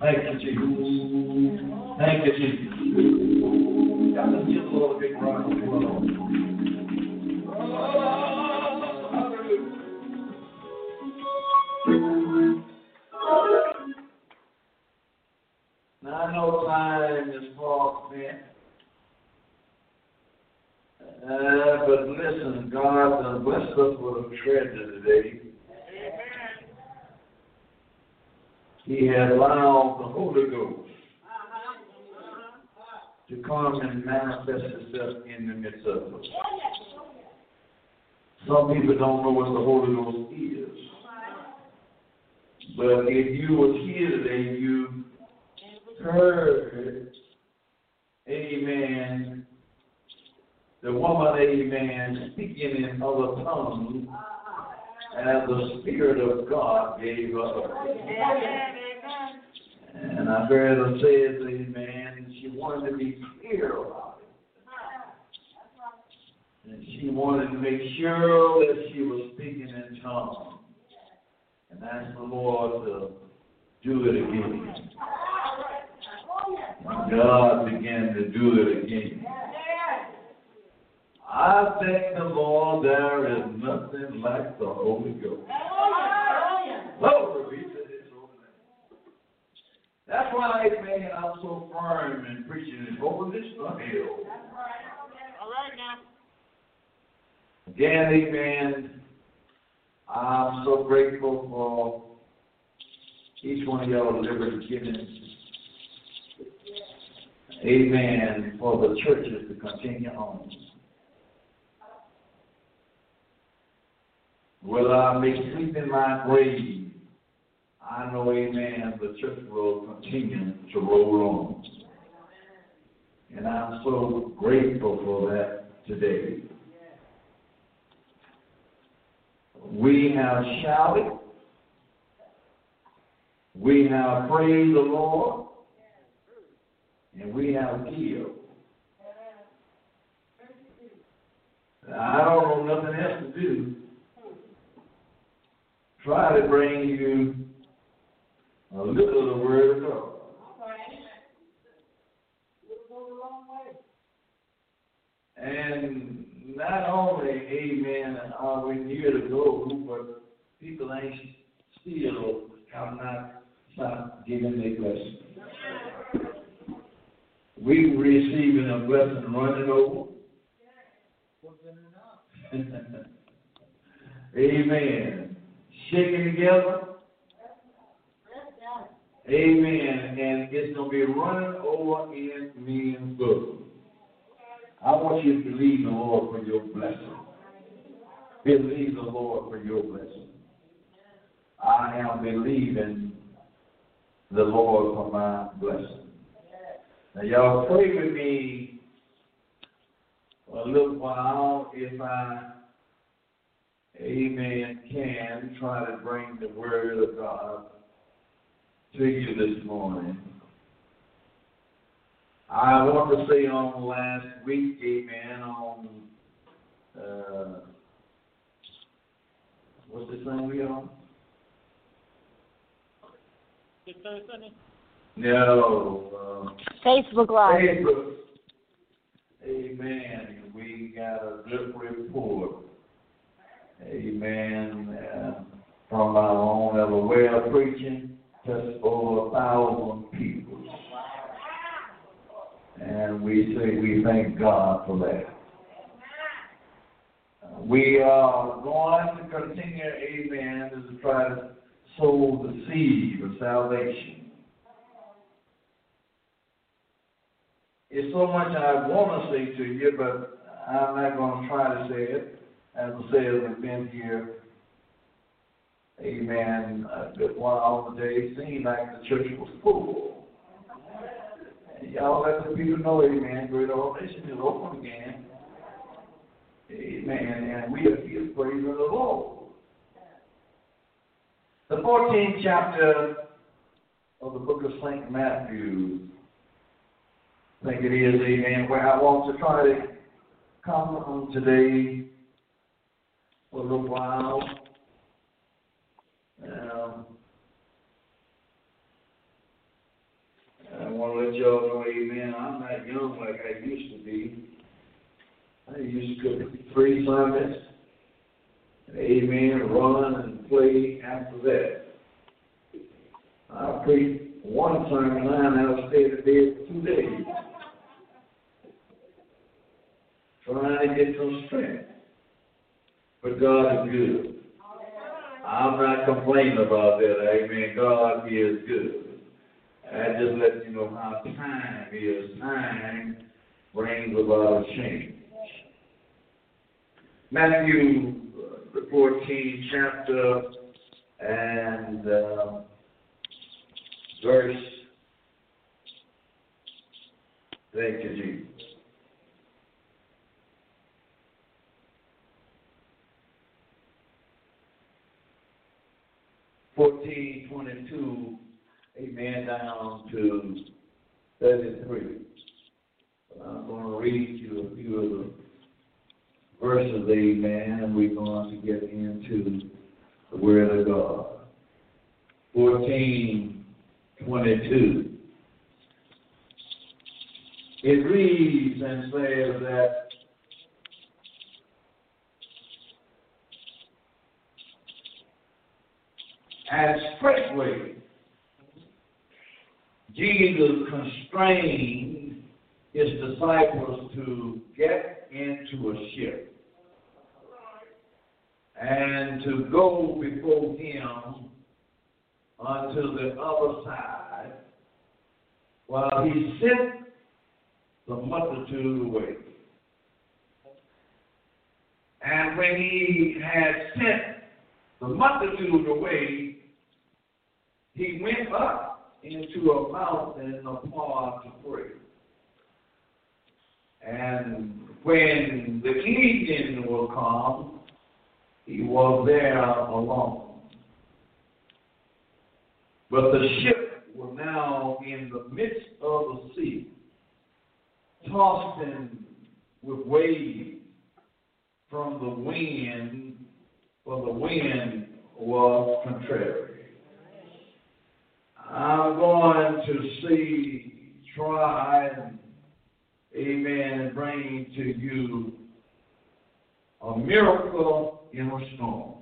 Thank you, Jesus. Thank you, Jesus. The Lord a big of applause. Oh. Now, I know time is far spent. Uh, but listen, God has blessed us with a treasure today. He has allowed the Holy Ghost to come and manifest itself in the midst of us. Some people don't know what the Holy Ghost is. But if you were here today, you heard, amen, the woman, amen, speaking in other tongues as the Spirit of God gave her. And I heard her say, amen, she wanted to be clear about it. And she wanted to make sure that she was speaking in tongues. And asked the Lord to do it again. And God began to do it again. I thank the Lord there is nothing like the Holy Ghost. Glory be to his holy name. That's why, man, I'm so firm in preaching this over his holiness All right now. Again, amen. I'm so grateful for each one of y'all liberty giving. Amen. For the churches to continue on. Whether I may sleep in my grave, I know, amen, the church will continue to roll on. And I'm so grateful for that today. We have shouted. We have praised the Lord. And we have killed. I don't know nothing else to do. Try to bring you a little of the word of God. And not only, amen, are we near to go, but people ain't still have not stopped giving their blessing. We receiving a blessing running over. amen. Shaking together. Amen. And it's going to be running over in men's bosom. I want you to believe the Lord for your blessing. Believe the Lord for your blessing. I am believing the Lord for my blessing. Now, y'all pray with me for a little while if I, amen, can try to bring the word of God to you this morning. I want to say on last week, amen, on, uh, what's the thing we on? No, uh, Facebook Live. Facebook. Amen. We got a good report. Amen. Uh, from our own ever well preaching, just over a thousand people. And we say we thank God for that. Uh, We are going to continue, amen, to try to sow the seed of salvation. It's so much I want to say to you, but I'm not going to try to say it. As I said, we've been here, amen, a good while today. It seemed like the church was full. Y'all let the people know, amen, great ordination is open again. Amen. And we are here praising the Lord. The 14th chapter of the book of St. Matthew I think it is, amen, where I want to try to come on today for a little while. Um, I want to let y'all know, amen, I'm not young like I used to be. I used to cook three Sundays, and amen, run and play after that. I preached one sermon line, I'll stay at bed for two days trying to get some strength. But God is good. I'm not complaining about that. Amen. God is good. I just let you know how time is. Time brings about change. Matthew, uh, the 14th chapter, and uh, verse. Thank you, Jesus. fourteen twenty-two, amen, down to thirty-three. I'm going to read you a few of the verses, amen, and we're going to get into the Word of God. Fourteen twenty-two. It reads and says that And straightway, Jesus constrained his disciples to get into a ship and to go before him unto the other side while he sent the multitude away. And when he had sent the multitude away, he went up into a mountain apart to pray. And when the evening will come, he was there alone. But the ship was now in the midst of the sea, tossed with waves from the wind, for the wind was contrary. I'm going to see, try, and, amen, and bring to you a miracle in a storm.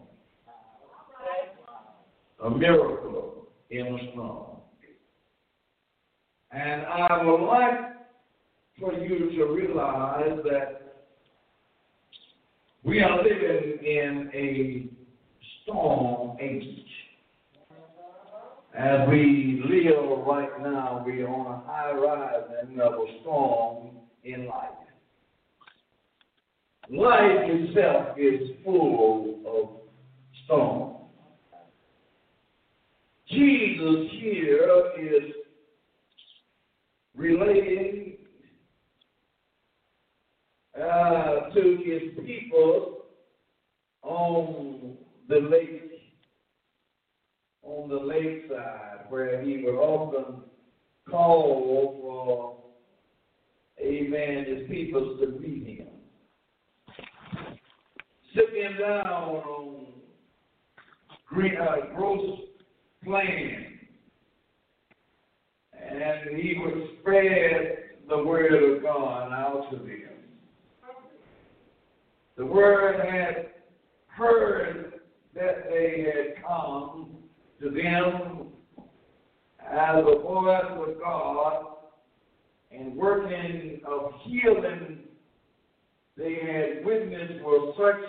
A miracle in a storm. And I would like for you to realize that we are living in a storm age. As we live right now, we are on a high rise of a storm in life. life itself is full of storms. Jesus here is relating uh, to his people on the lake, on the lakeside, where he would often call for, amen, his people to meet him. Sitting down on green, uh, gross plain, and he would spread the word of God out to them. The word had heard that they had come to them as a voice of God and working of healing they had witnessed were such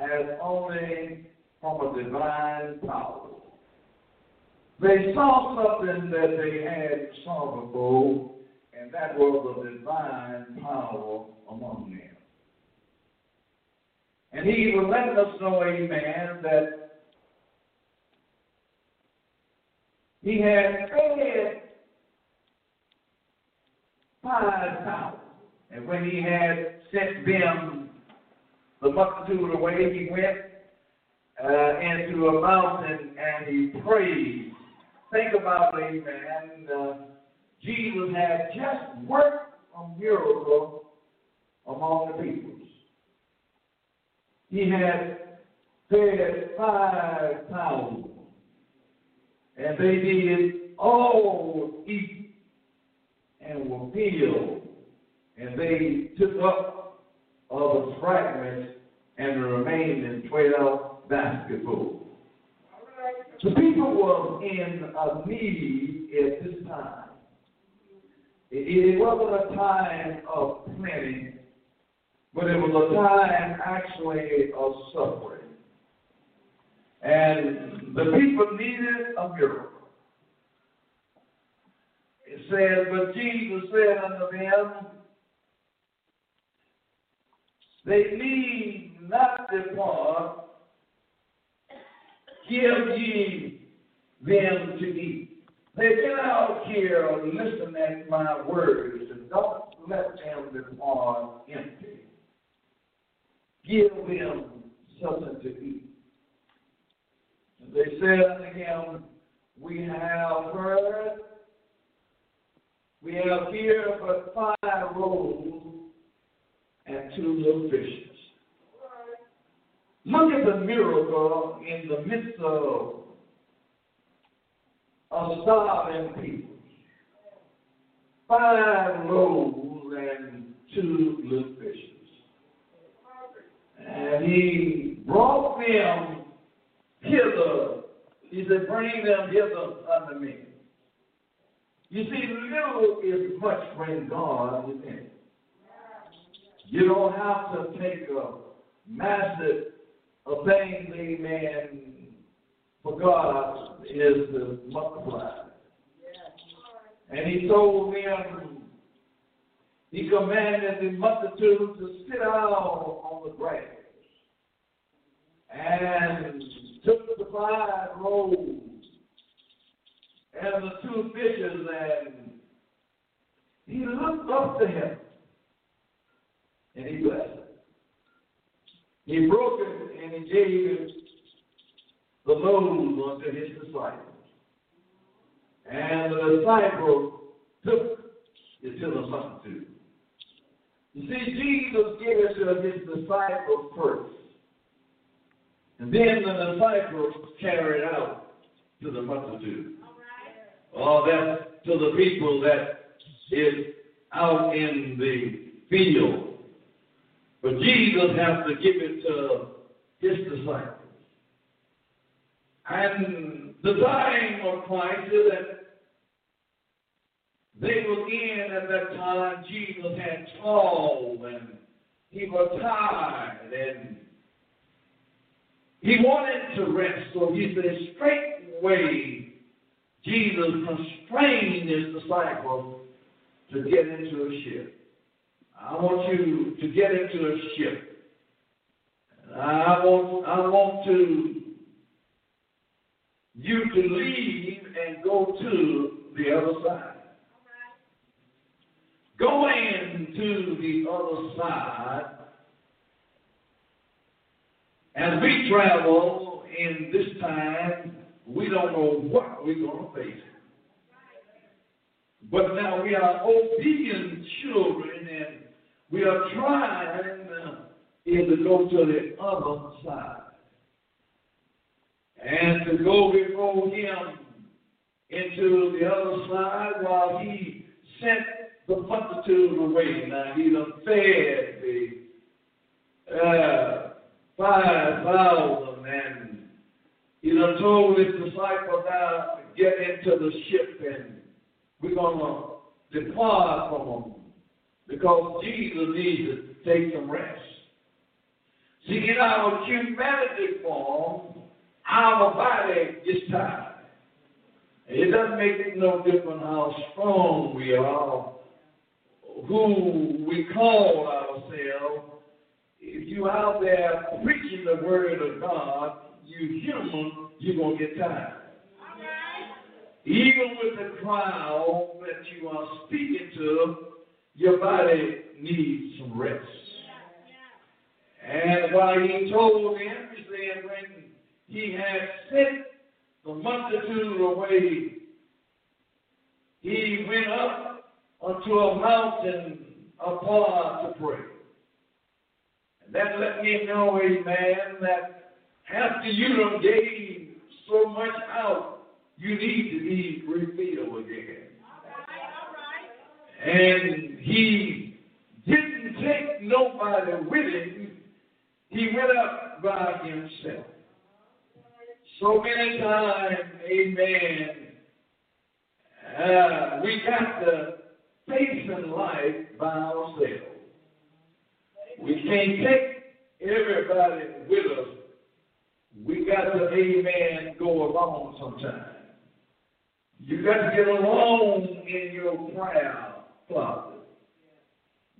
as only from a divine power. They saw something that they had saw before, and that was a divine power among them. And he was letting us know, amen, that he had fed five thousand. And when he had sent them the multitude away, he went uh, into a mountain and he prayed. Think about it, amen. Uh, Jesus had just worked a miracle among the people. He had fed 5,000, and they did all eat and were filled, and they took up of the fragments and remained in 12 basketfuls. The people were in a need at this time. It, it wasn't a time of plenty, but it was a time actually of suffering. And the people needed a miracle. It says, But Jesus said unto them, They need not depart, give ye them to eat. They get out here and listen at my words and don't let them depart empty. Give them something to eat. They said unto him, We have heard, we have here but five loaves and two little fishes. Look at the miracle in the midst of a starving people. Five loaves and two little fishes. And he brought them hither. He said, Bring them hither unto me. You see, little is much when God is in it. You don't have to take a massive a thing, amen, for God is to multiply. And he told them, he commanded the multitude to sit down on the grass and took the five loaves and the two fishes and he looked up to him and he blessed. He broke it and he gave it the loaves unto his disciples. And the disciples took it to the multitude. You see, Jesus gave it to his disciples first. And then the disciples carried out to the multitude. Oh, that's to the people that is out in the field. But Jesus has to give it to his disciples. And the time of Christ is that they were in at that time, Jesus had twelve and he was tired and he wanted to rest. So he said, straightway, Jesus constrained his disciples to get into a ship. I want you to get into a ship. I want, I want to you to leave and go to the other side. Going to the other side, as we travel in this time, we don't know what we're going to face. But now we are obedient children and we are trying uh, to go to the other side. And to go before him into the other side while he sent the multitude away. Now he done fed the uh, 5,000 and he done told his disciples now to get into the ship and we're going to depart from them because Jesus needs to take some rest. See, in our humanity form, our body is tired. It doesn't make it no different how strong we are, who we call ourselves. If you out there preaching the word of God, you human, you're going to get tired. Even with the crowd that you are speaking to, your body needs some rest. And while he told them, he said, when he had sent the multitude away, he went up unto a mountain apart to pray. That let me know, amen, that after you done gave so much out you need to be refilled again. All right. And he didn't take nobody with him. He went up by himself. So many times, amen, uh, we got to face in life by ourselves. We can't take everybody with us. We got to, amen, go along sometimes. You got to get along in your prayer closet.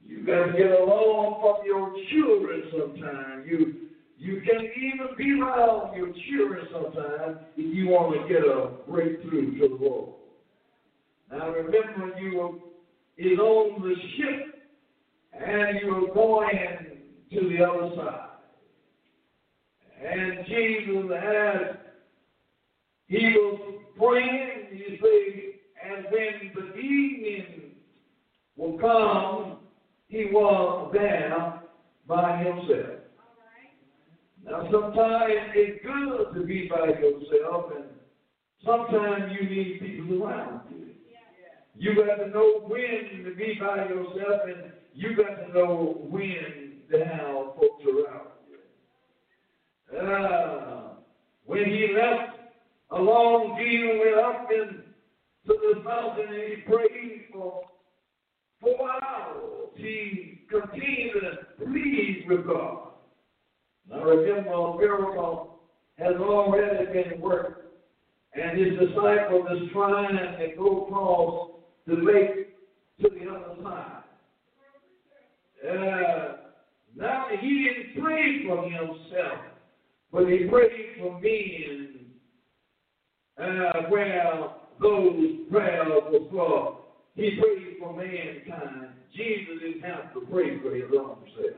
You got to get along from your children sometimes. You you can even be around your children sometimes if you want to get a breakthrough to the world. Now remember you were on the ship and you were going to the other side. And Jesus asked, he was praying, you see, and when the evening will come, he was there by himself. Now, sometimes it's good to be by yourself, and sometimes you need people around you. You got to know when to be by yourself, and you got to know when to have folks around you. Uh, when he left a along Jesus went up into the mountain and he prayed for four hours. He continued to plead with God. Now remember, a miracle has already been worked, and his disciples is trying to go across the lake to the other side. Uh, now he didn't pray for himself, but he prayed for men uh, well, those prayers were for. He prayed for mankind. Jesus didn't have to pray for his own self.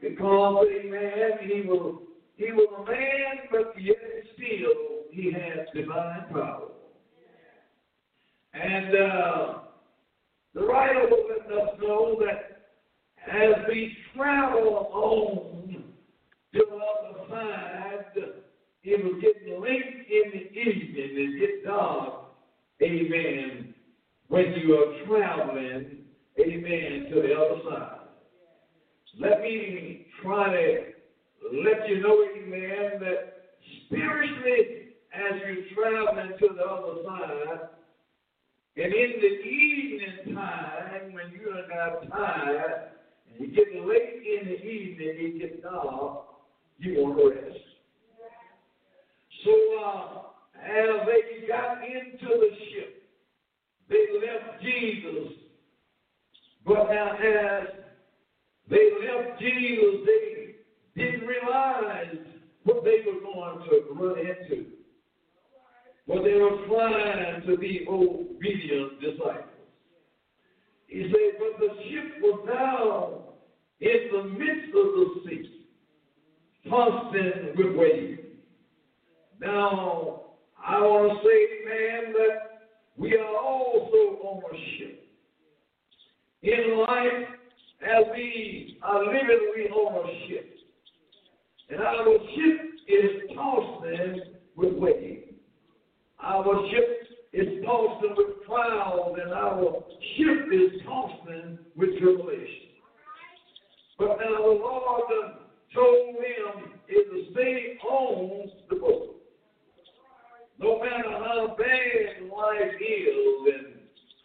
Because, amen, he was, he was a man, but yet still he has divine power. And uh, the writer will let us know that as we travel on to the other side, it will get late in the evening. It get dark. Amen. When you are traveling, amen, to the other side. Let me try to let you know, amen, that spiritually, as you're traveling to the other side, and in the evening time, when you are not tired, you get late in the evening, it gets dark, you want to rest. So uh, as they got into the ship, they left Jesus But now, as they left Jesus, they didn't realize what they were going to run into. But they were trying to be obedient disciples. He said, but the ship was now in the midst of the sea, tossing with waves. Now, I want to say, man, that we are also on a ship. In life, as we are living, we on a ship. And our ship is tossing with waves. Our ship is tossing with trials, and our ship is tossing with tribulation. But now the Lord told him is to stay on the boat. No matter how bad life is and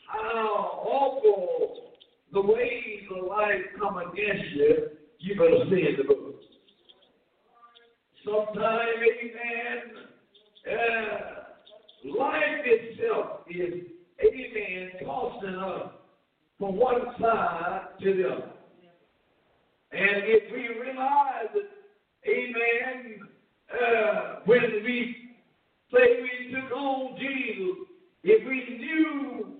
how awful the ways of life come against you, you better stay in the boat. Sometimes, amen, uh, life itself is, amen, tossing us from one side to the other. And if we realize that, amen, uh, when we say we took on Jesus, if we knew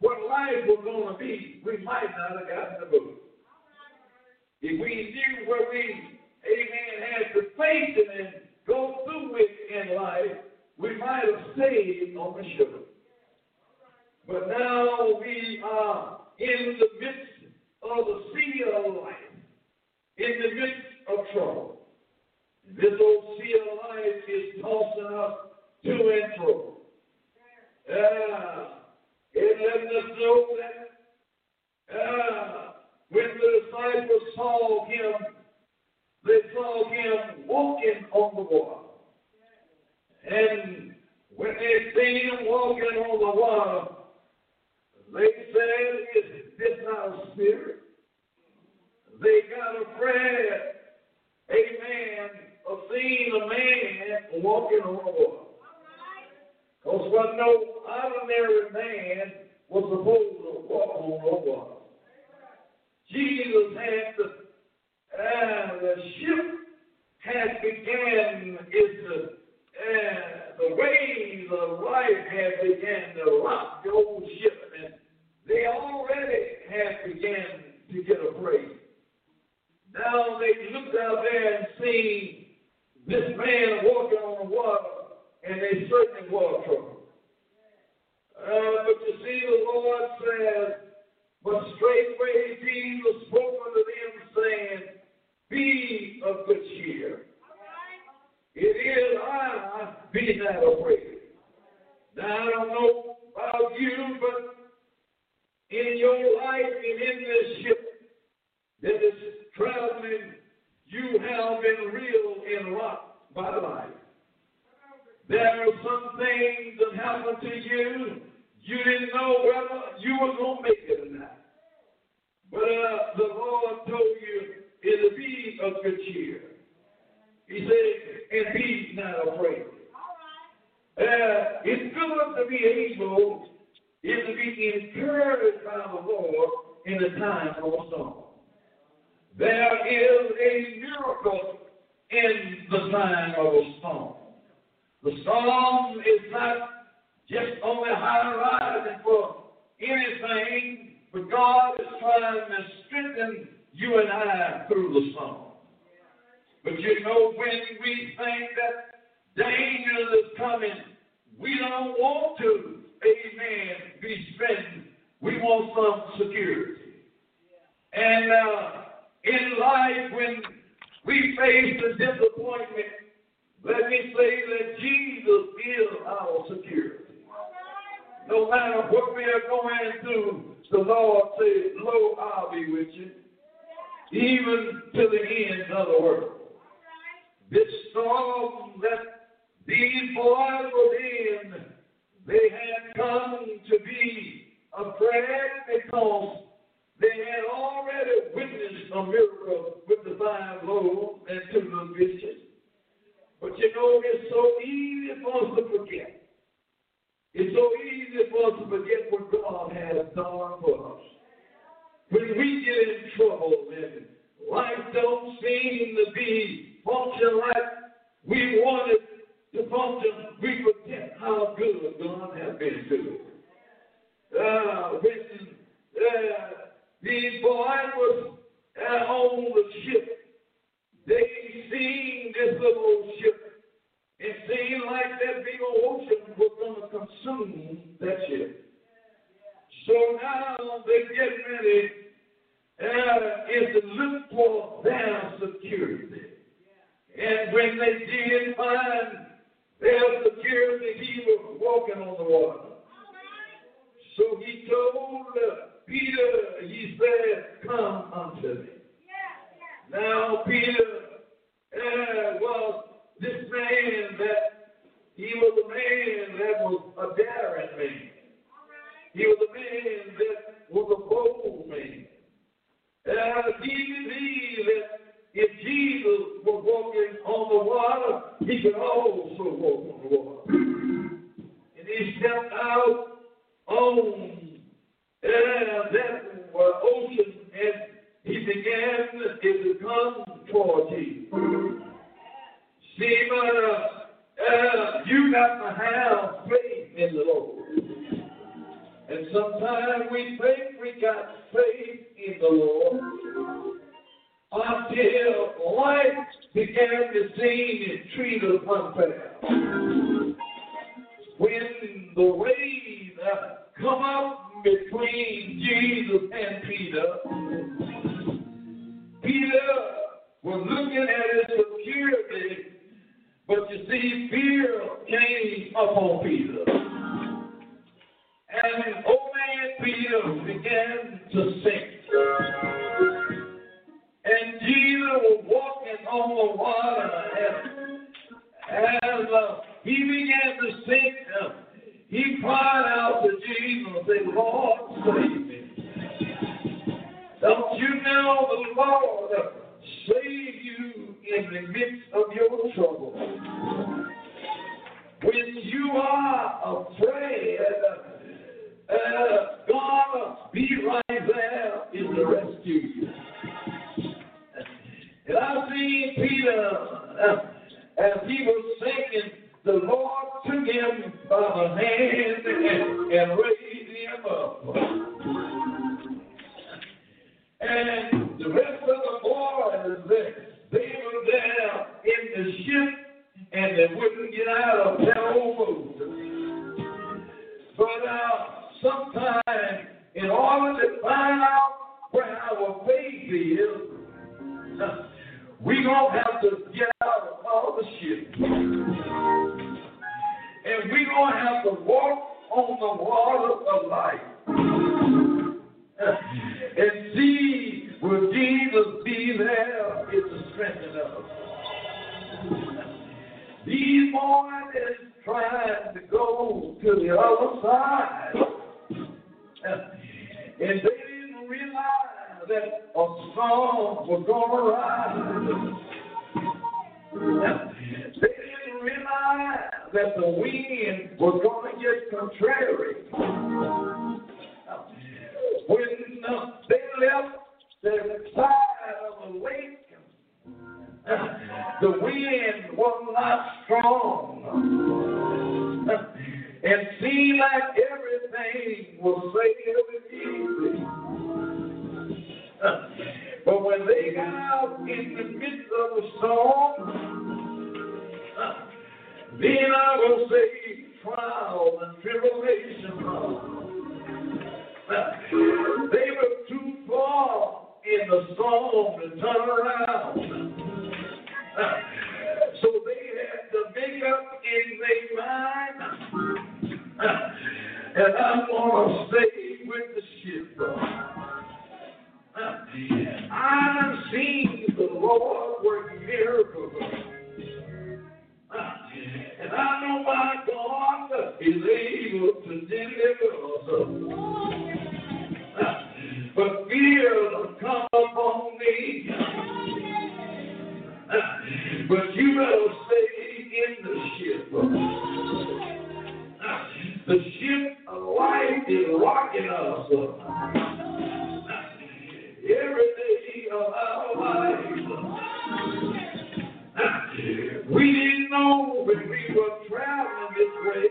what life was going to be, we might not have gotten the book. If we knew where we, amen, had to face it and go through it in life, we might have stayed on the ship. But now we are in the midst of the sea of life, in the midst of trouble. This old sea of life is tossing us to and fro. Uh, it let us know that uh, when the disciples saw him, they saw him walking on the water. And when they seen him walking on the water, they said, Is this not a spirit? They got afraid, amen, of seeing a man walking on. Because what no ordinary man was supposed to walk on water. Jesus had the, uh, the ship had began the, uh, the waves of life had began to rock the old ship, and they already had began to get afraid. Now they looked out there and seen this man walking on the water, and they certainly was trouble. Uh, but you see, the Lord says, but straightway Jesus spoke unto them, saying, Be of good cheer. It is I, be not afraid. Now, I don't know about you, but in your life and in this ship that is traveling, you have been real and rocked by the life. There are some things that happened to you. You didn't know whether you were going to make it or not. But uh, the Lord told you it'll be of good cheer. He said, and be not afraid. Uh, it's good to be able is to be encouraged by the Lord in the time of storm. There is a miracle in the time of a storm. The storm is not just on the high for anything, but God is trying to strengthen you and I through the storm. But you know, when we think that danger is coming, we don't want to, amen, be strengthened. We want some security. And uh, in life, when we face the disappointment, let me say that Jesus is our security. No matter what we are going through, the Lord says, Lo, I'll be with you, even to the end of the world. This storm that these boys were in, they had come to be afraid because they had already witnessed a miracle with the five loaves and two little fishes. But you know, it's so easy for us to forget. It's so easy for us to forget what God has done for us. when we get in trouble and life don't seem to be function like we wanted to function, we forget how good God has been to us. Uh, when uh, these boys was uh, on the ship, they seen this little ship. It seemed like that big old ocean was going to consume that ship. So now they get ready uh, is to look for their security. And when they did find their security, he was walking on the water. So he told uh, Peter, he said, Come unto me. Now, Peter uh, was this man that he was a man that was a daring man. He was a man that was a bold man. Uh, he believed that if Jesus was walking on the water, he could also walk on the water. And he stepped out on that ocean and he began to come toward Jesus. See, but uh, you got to have faith in the Lord. And sometimes we think we got faith in the Lord until life began to seem and treat us unfair. When the waves uh, come up between Jesus and Peter, Peter was looking at his security, but you see, fear came upon Peter. And old man Peter began to sink. And Jesus was walking on the water. And as uh, he began to sink, uh, he cried out to Jesus said, Lord, save me. Don't you know the Lord save you in the midst of your trouble? When you are afraid, uh, God be right there in the rescue. And I see Peter uh, as he was sinking, the Lord took him by the hand and, and raised him up. And the rest of the boys, they, they were there in the ship and they wouldn't get out of that boat. But uh, sometimes, in order to find out where our faith is, we gonna have to get out of all the shit. And we gonna have to walk on the water of life. And see will Jesus be there is to strengthen us. These boys is trying to go to the other side. And they didn't realize that a storm was to rise. They didn't realize that the wind was to get contrary. When they left the side of the lake, the wind was not strong. And seemed like everything was and easy. But when they got out in the midst of the storm, then I will say trial and tribulation. They were too far in the storm to turn around. So they had to make up in their mind. And I'm going to stay with the ship. I've seen the Lord work miracles. And I know my God is able to deliver. But come upon me. But you better stay in the ship. The ship of life is rocking us. We didn't know when we were traveling this way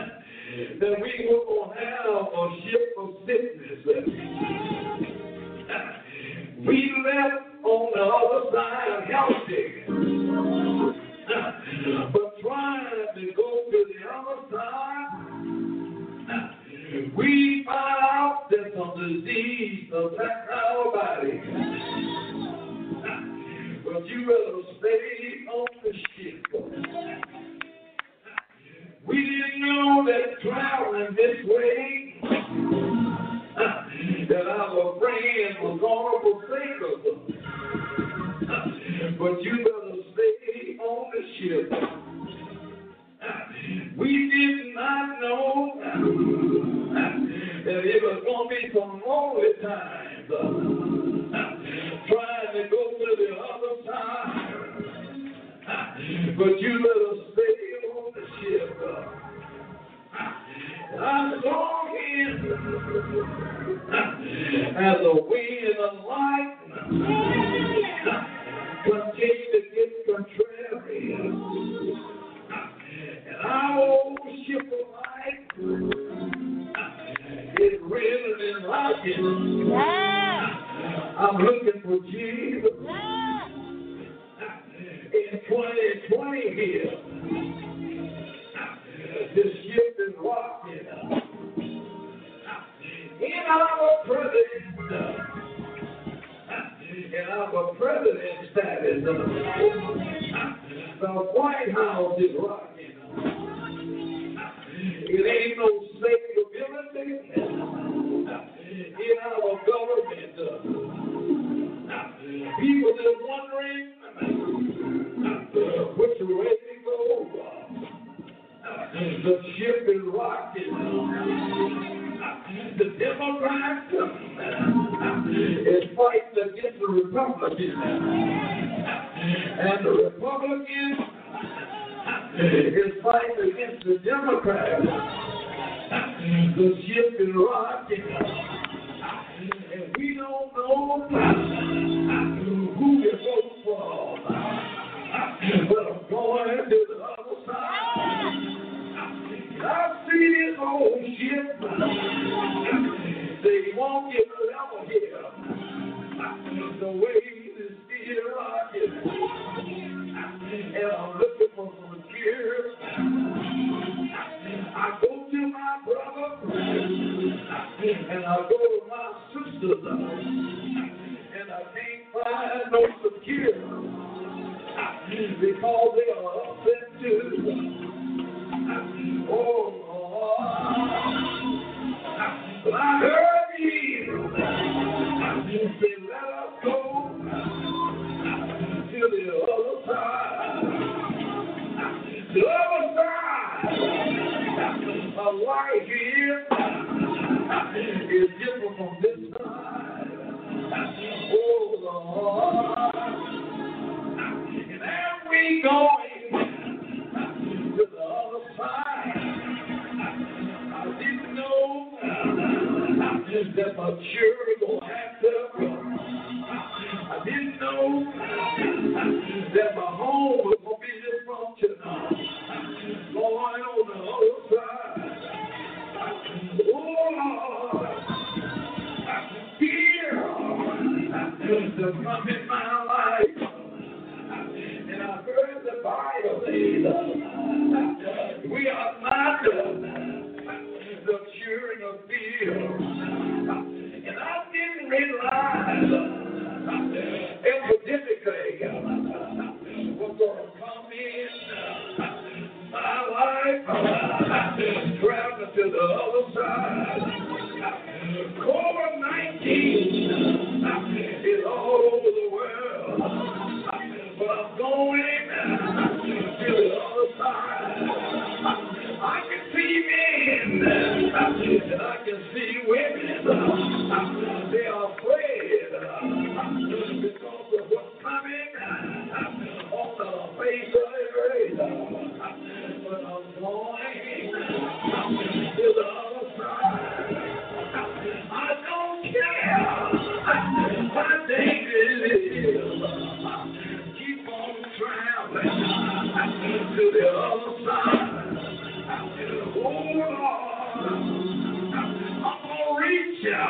that we were going to have a ship of sickness.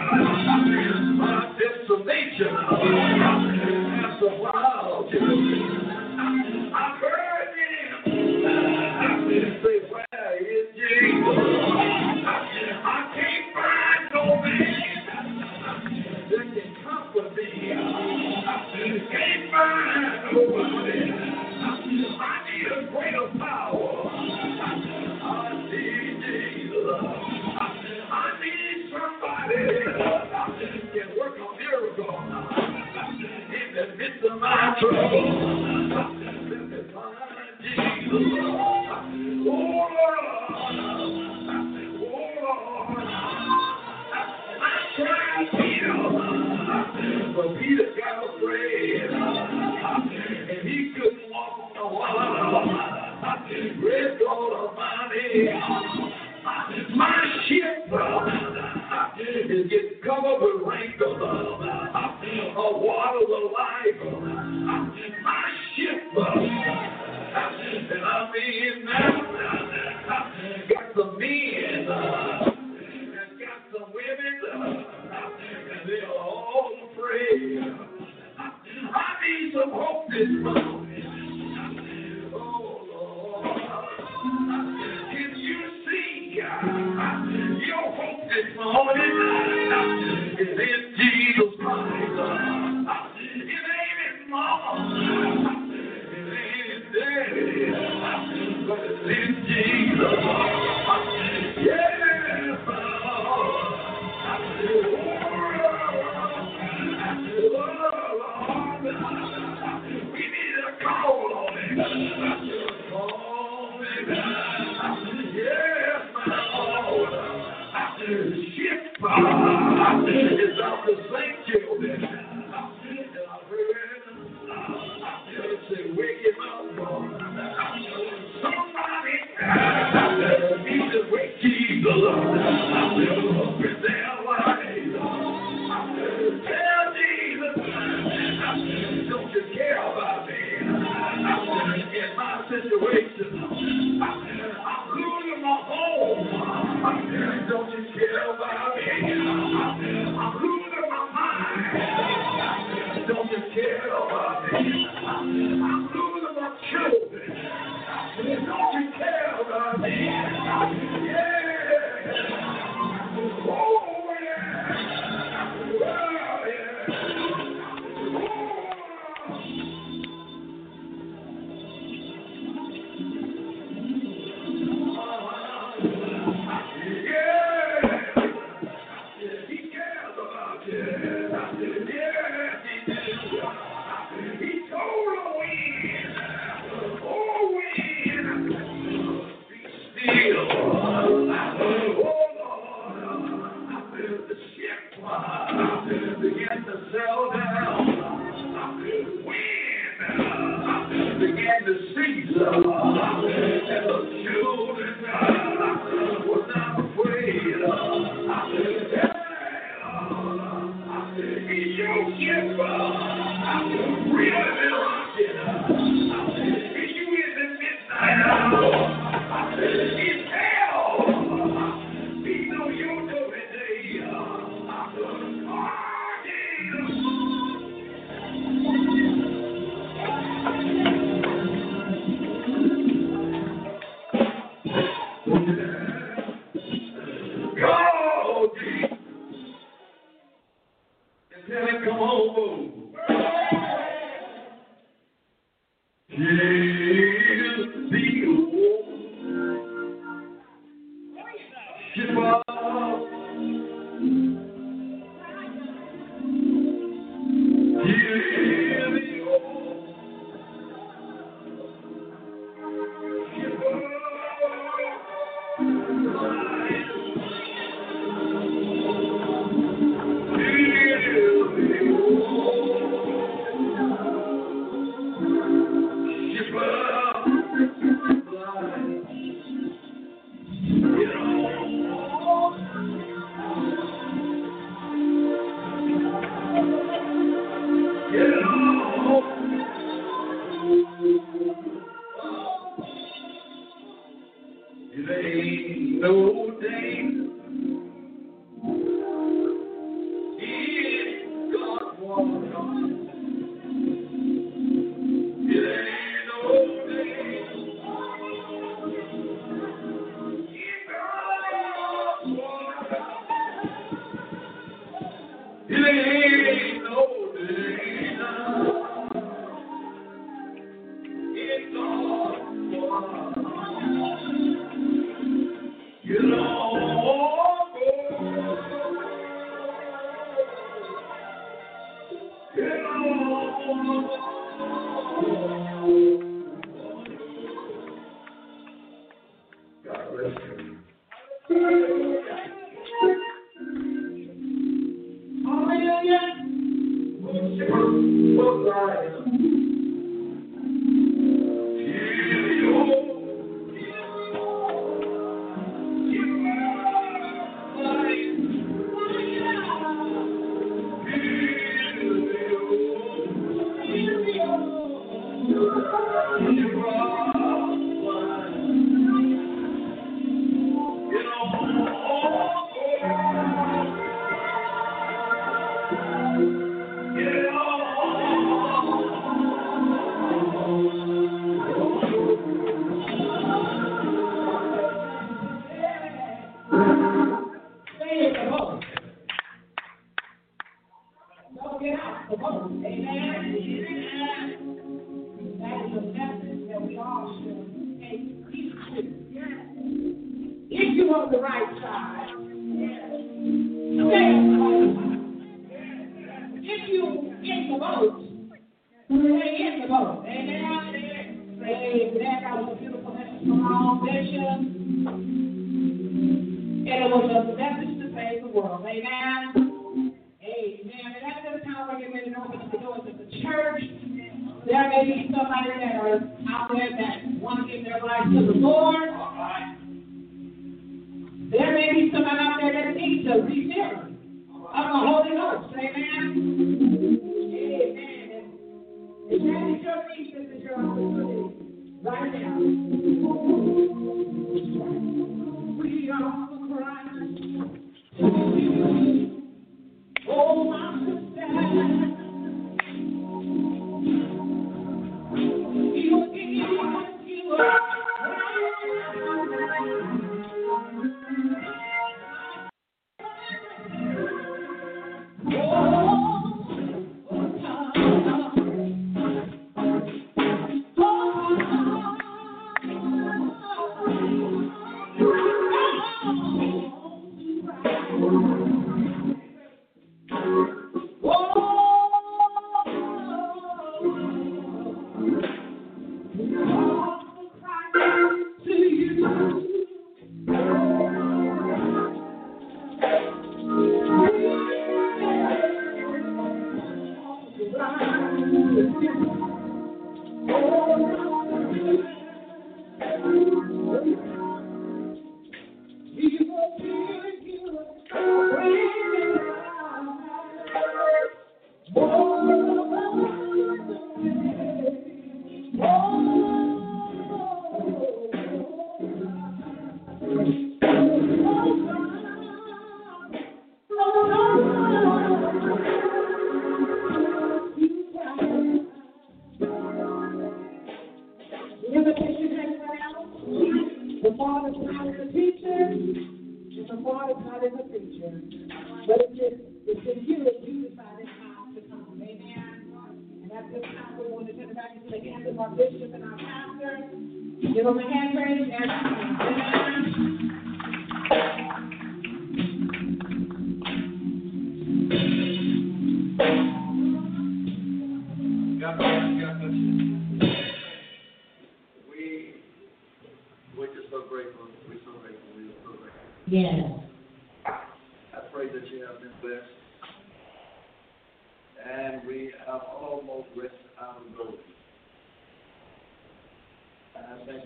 Thank you.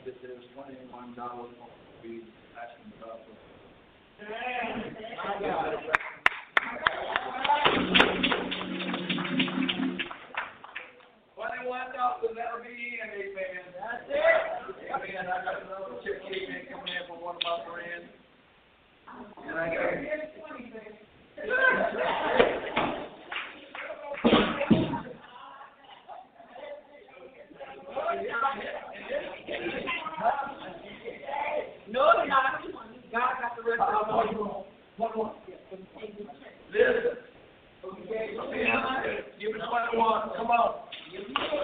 that there's twenty-one dollars on the weed, that's in the. My Bravo.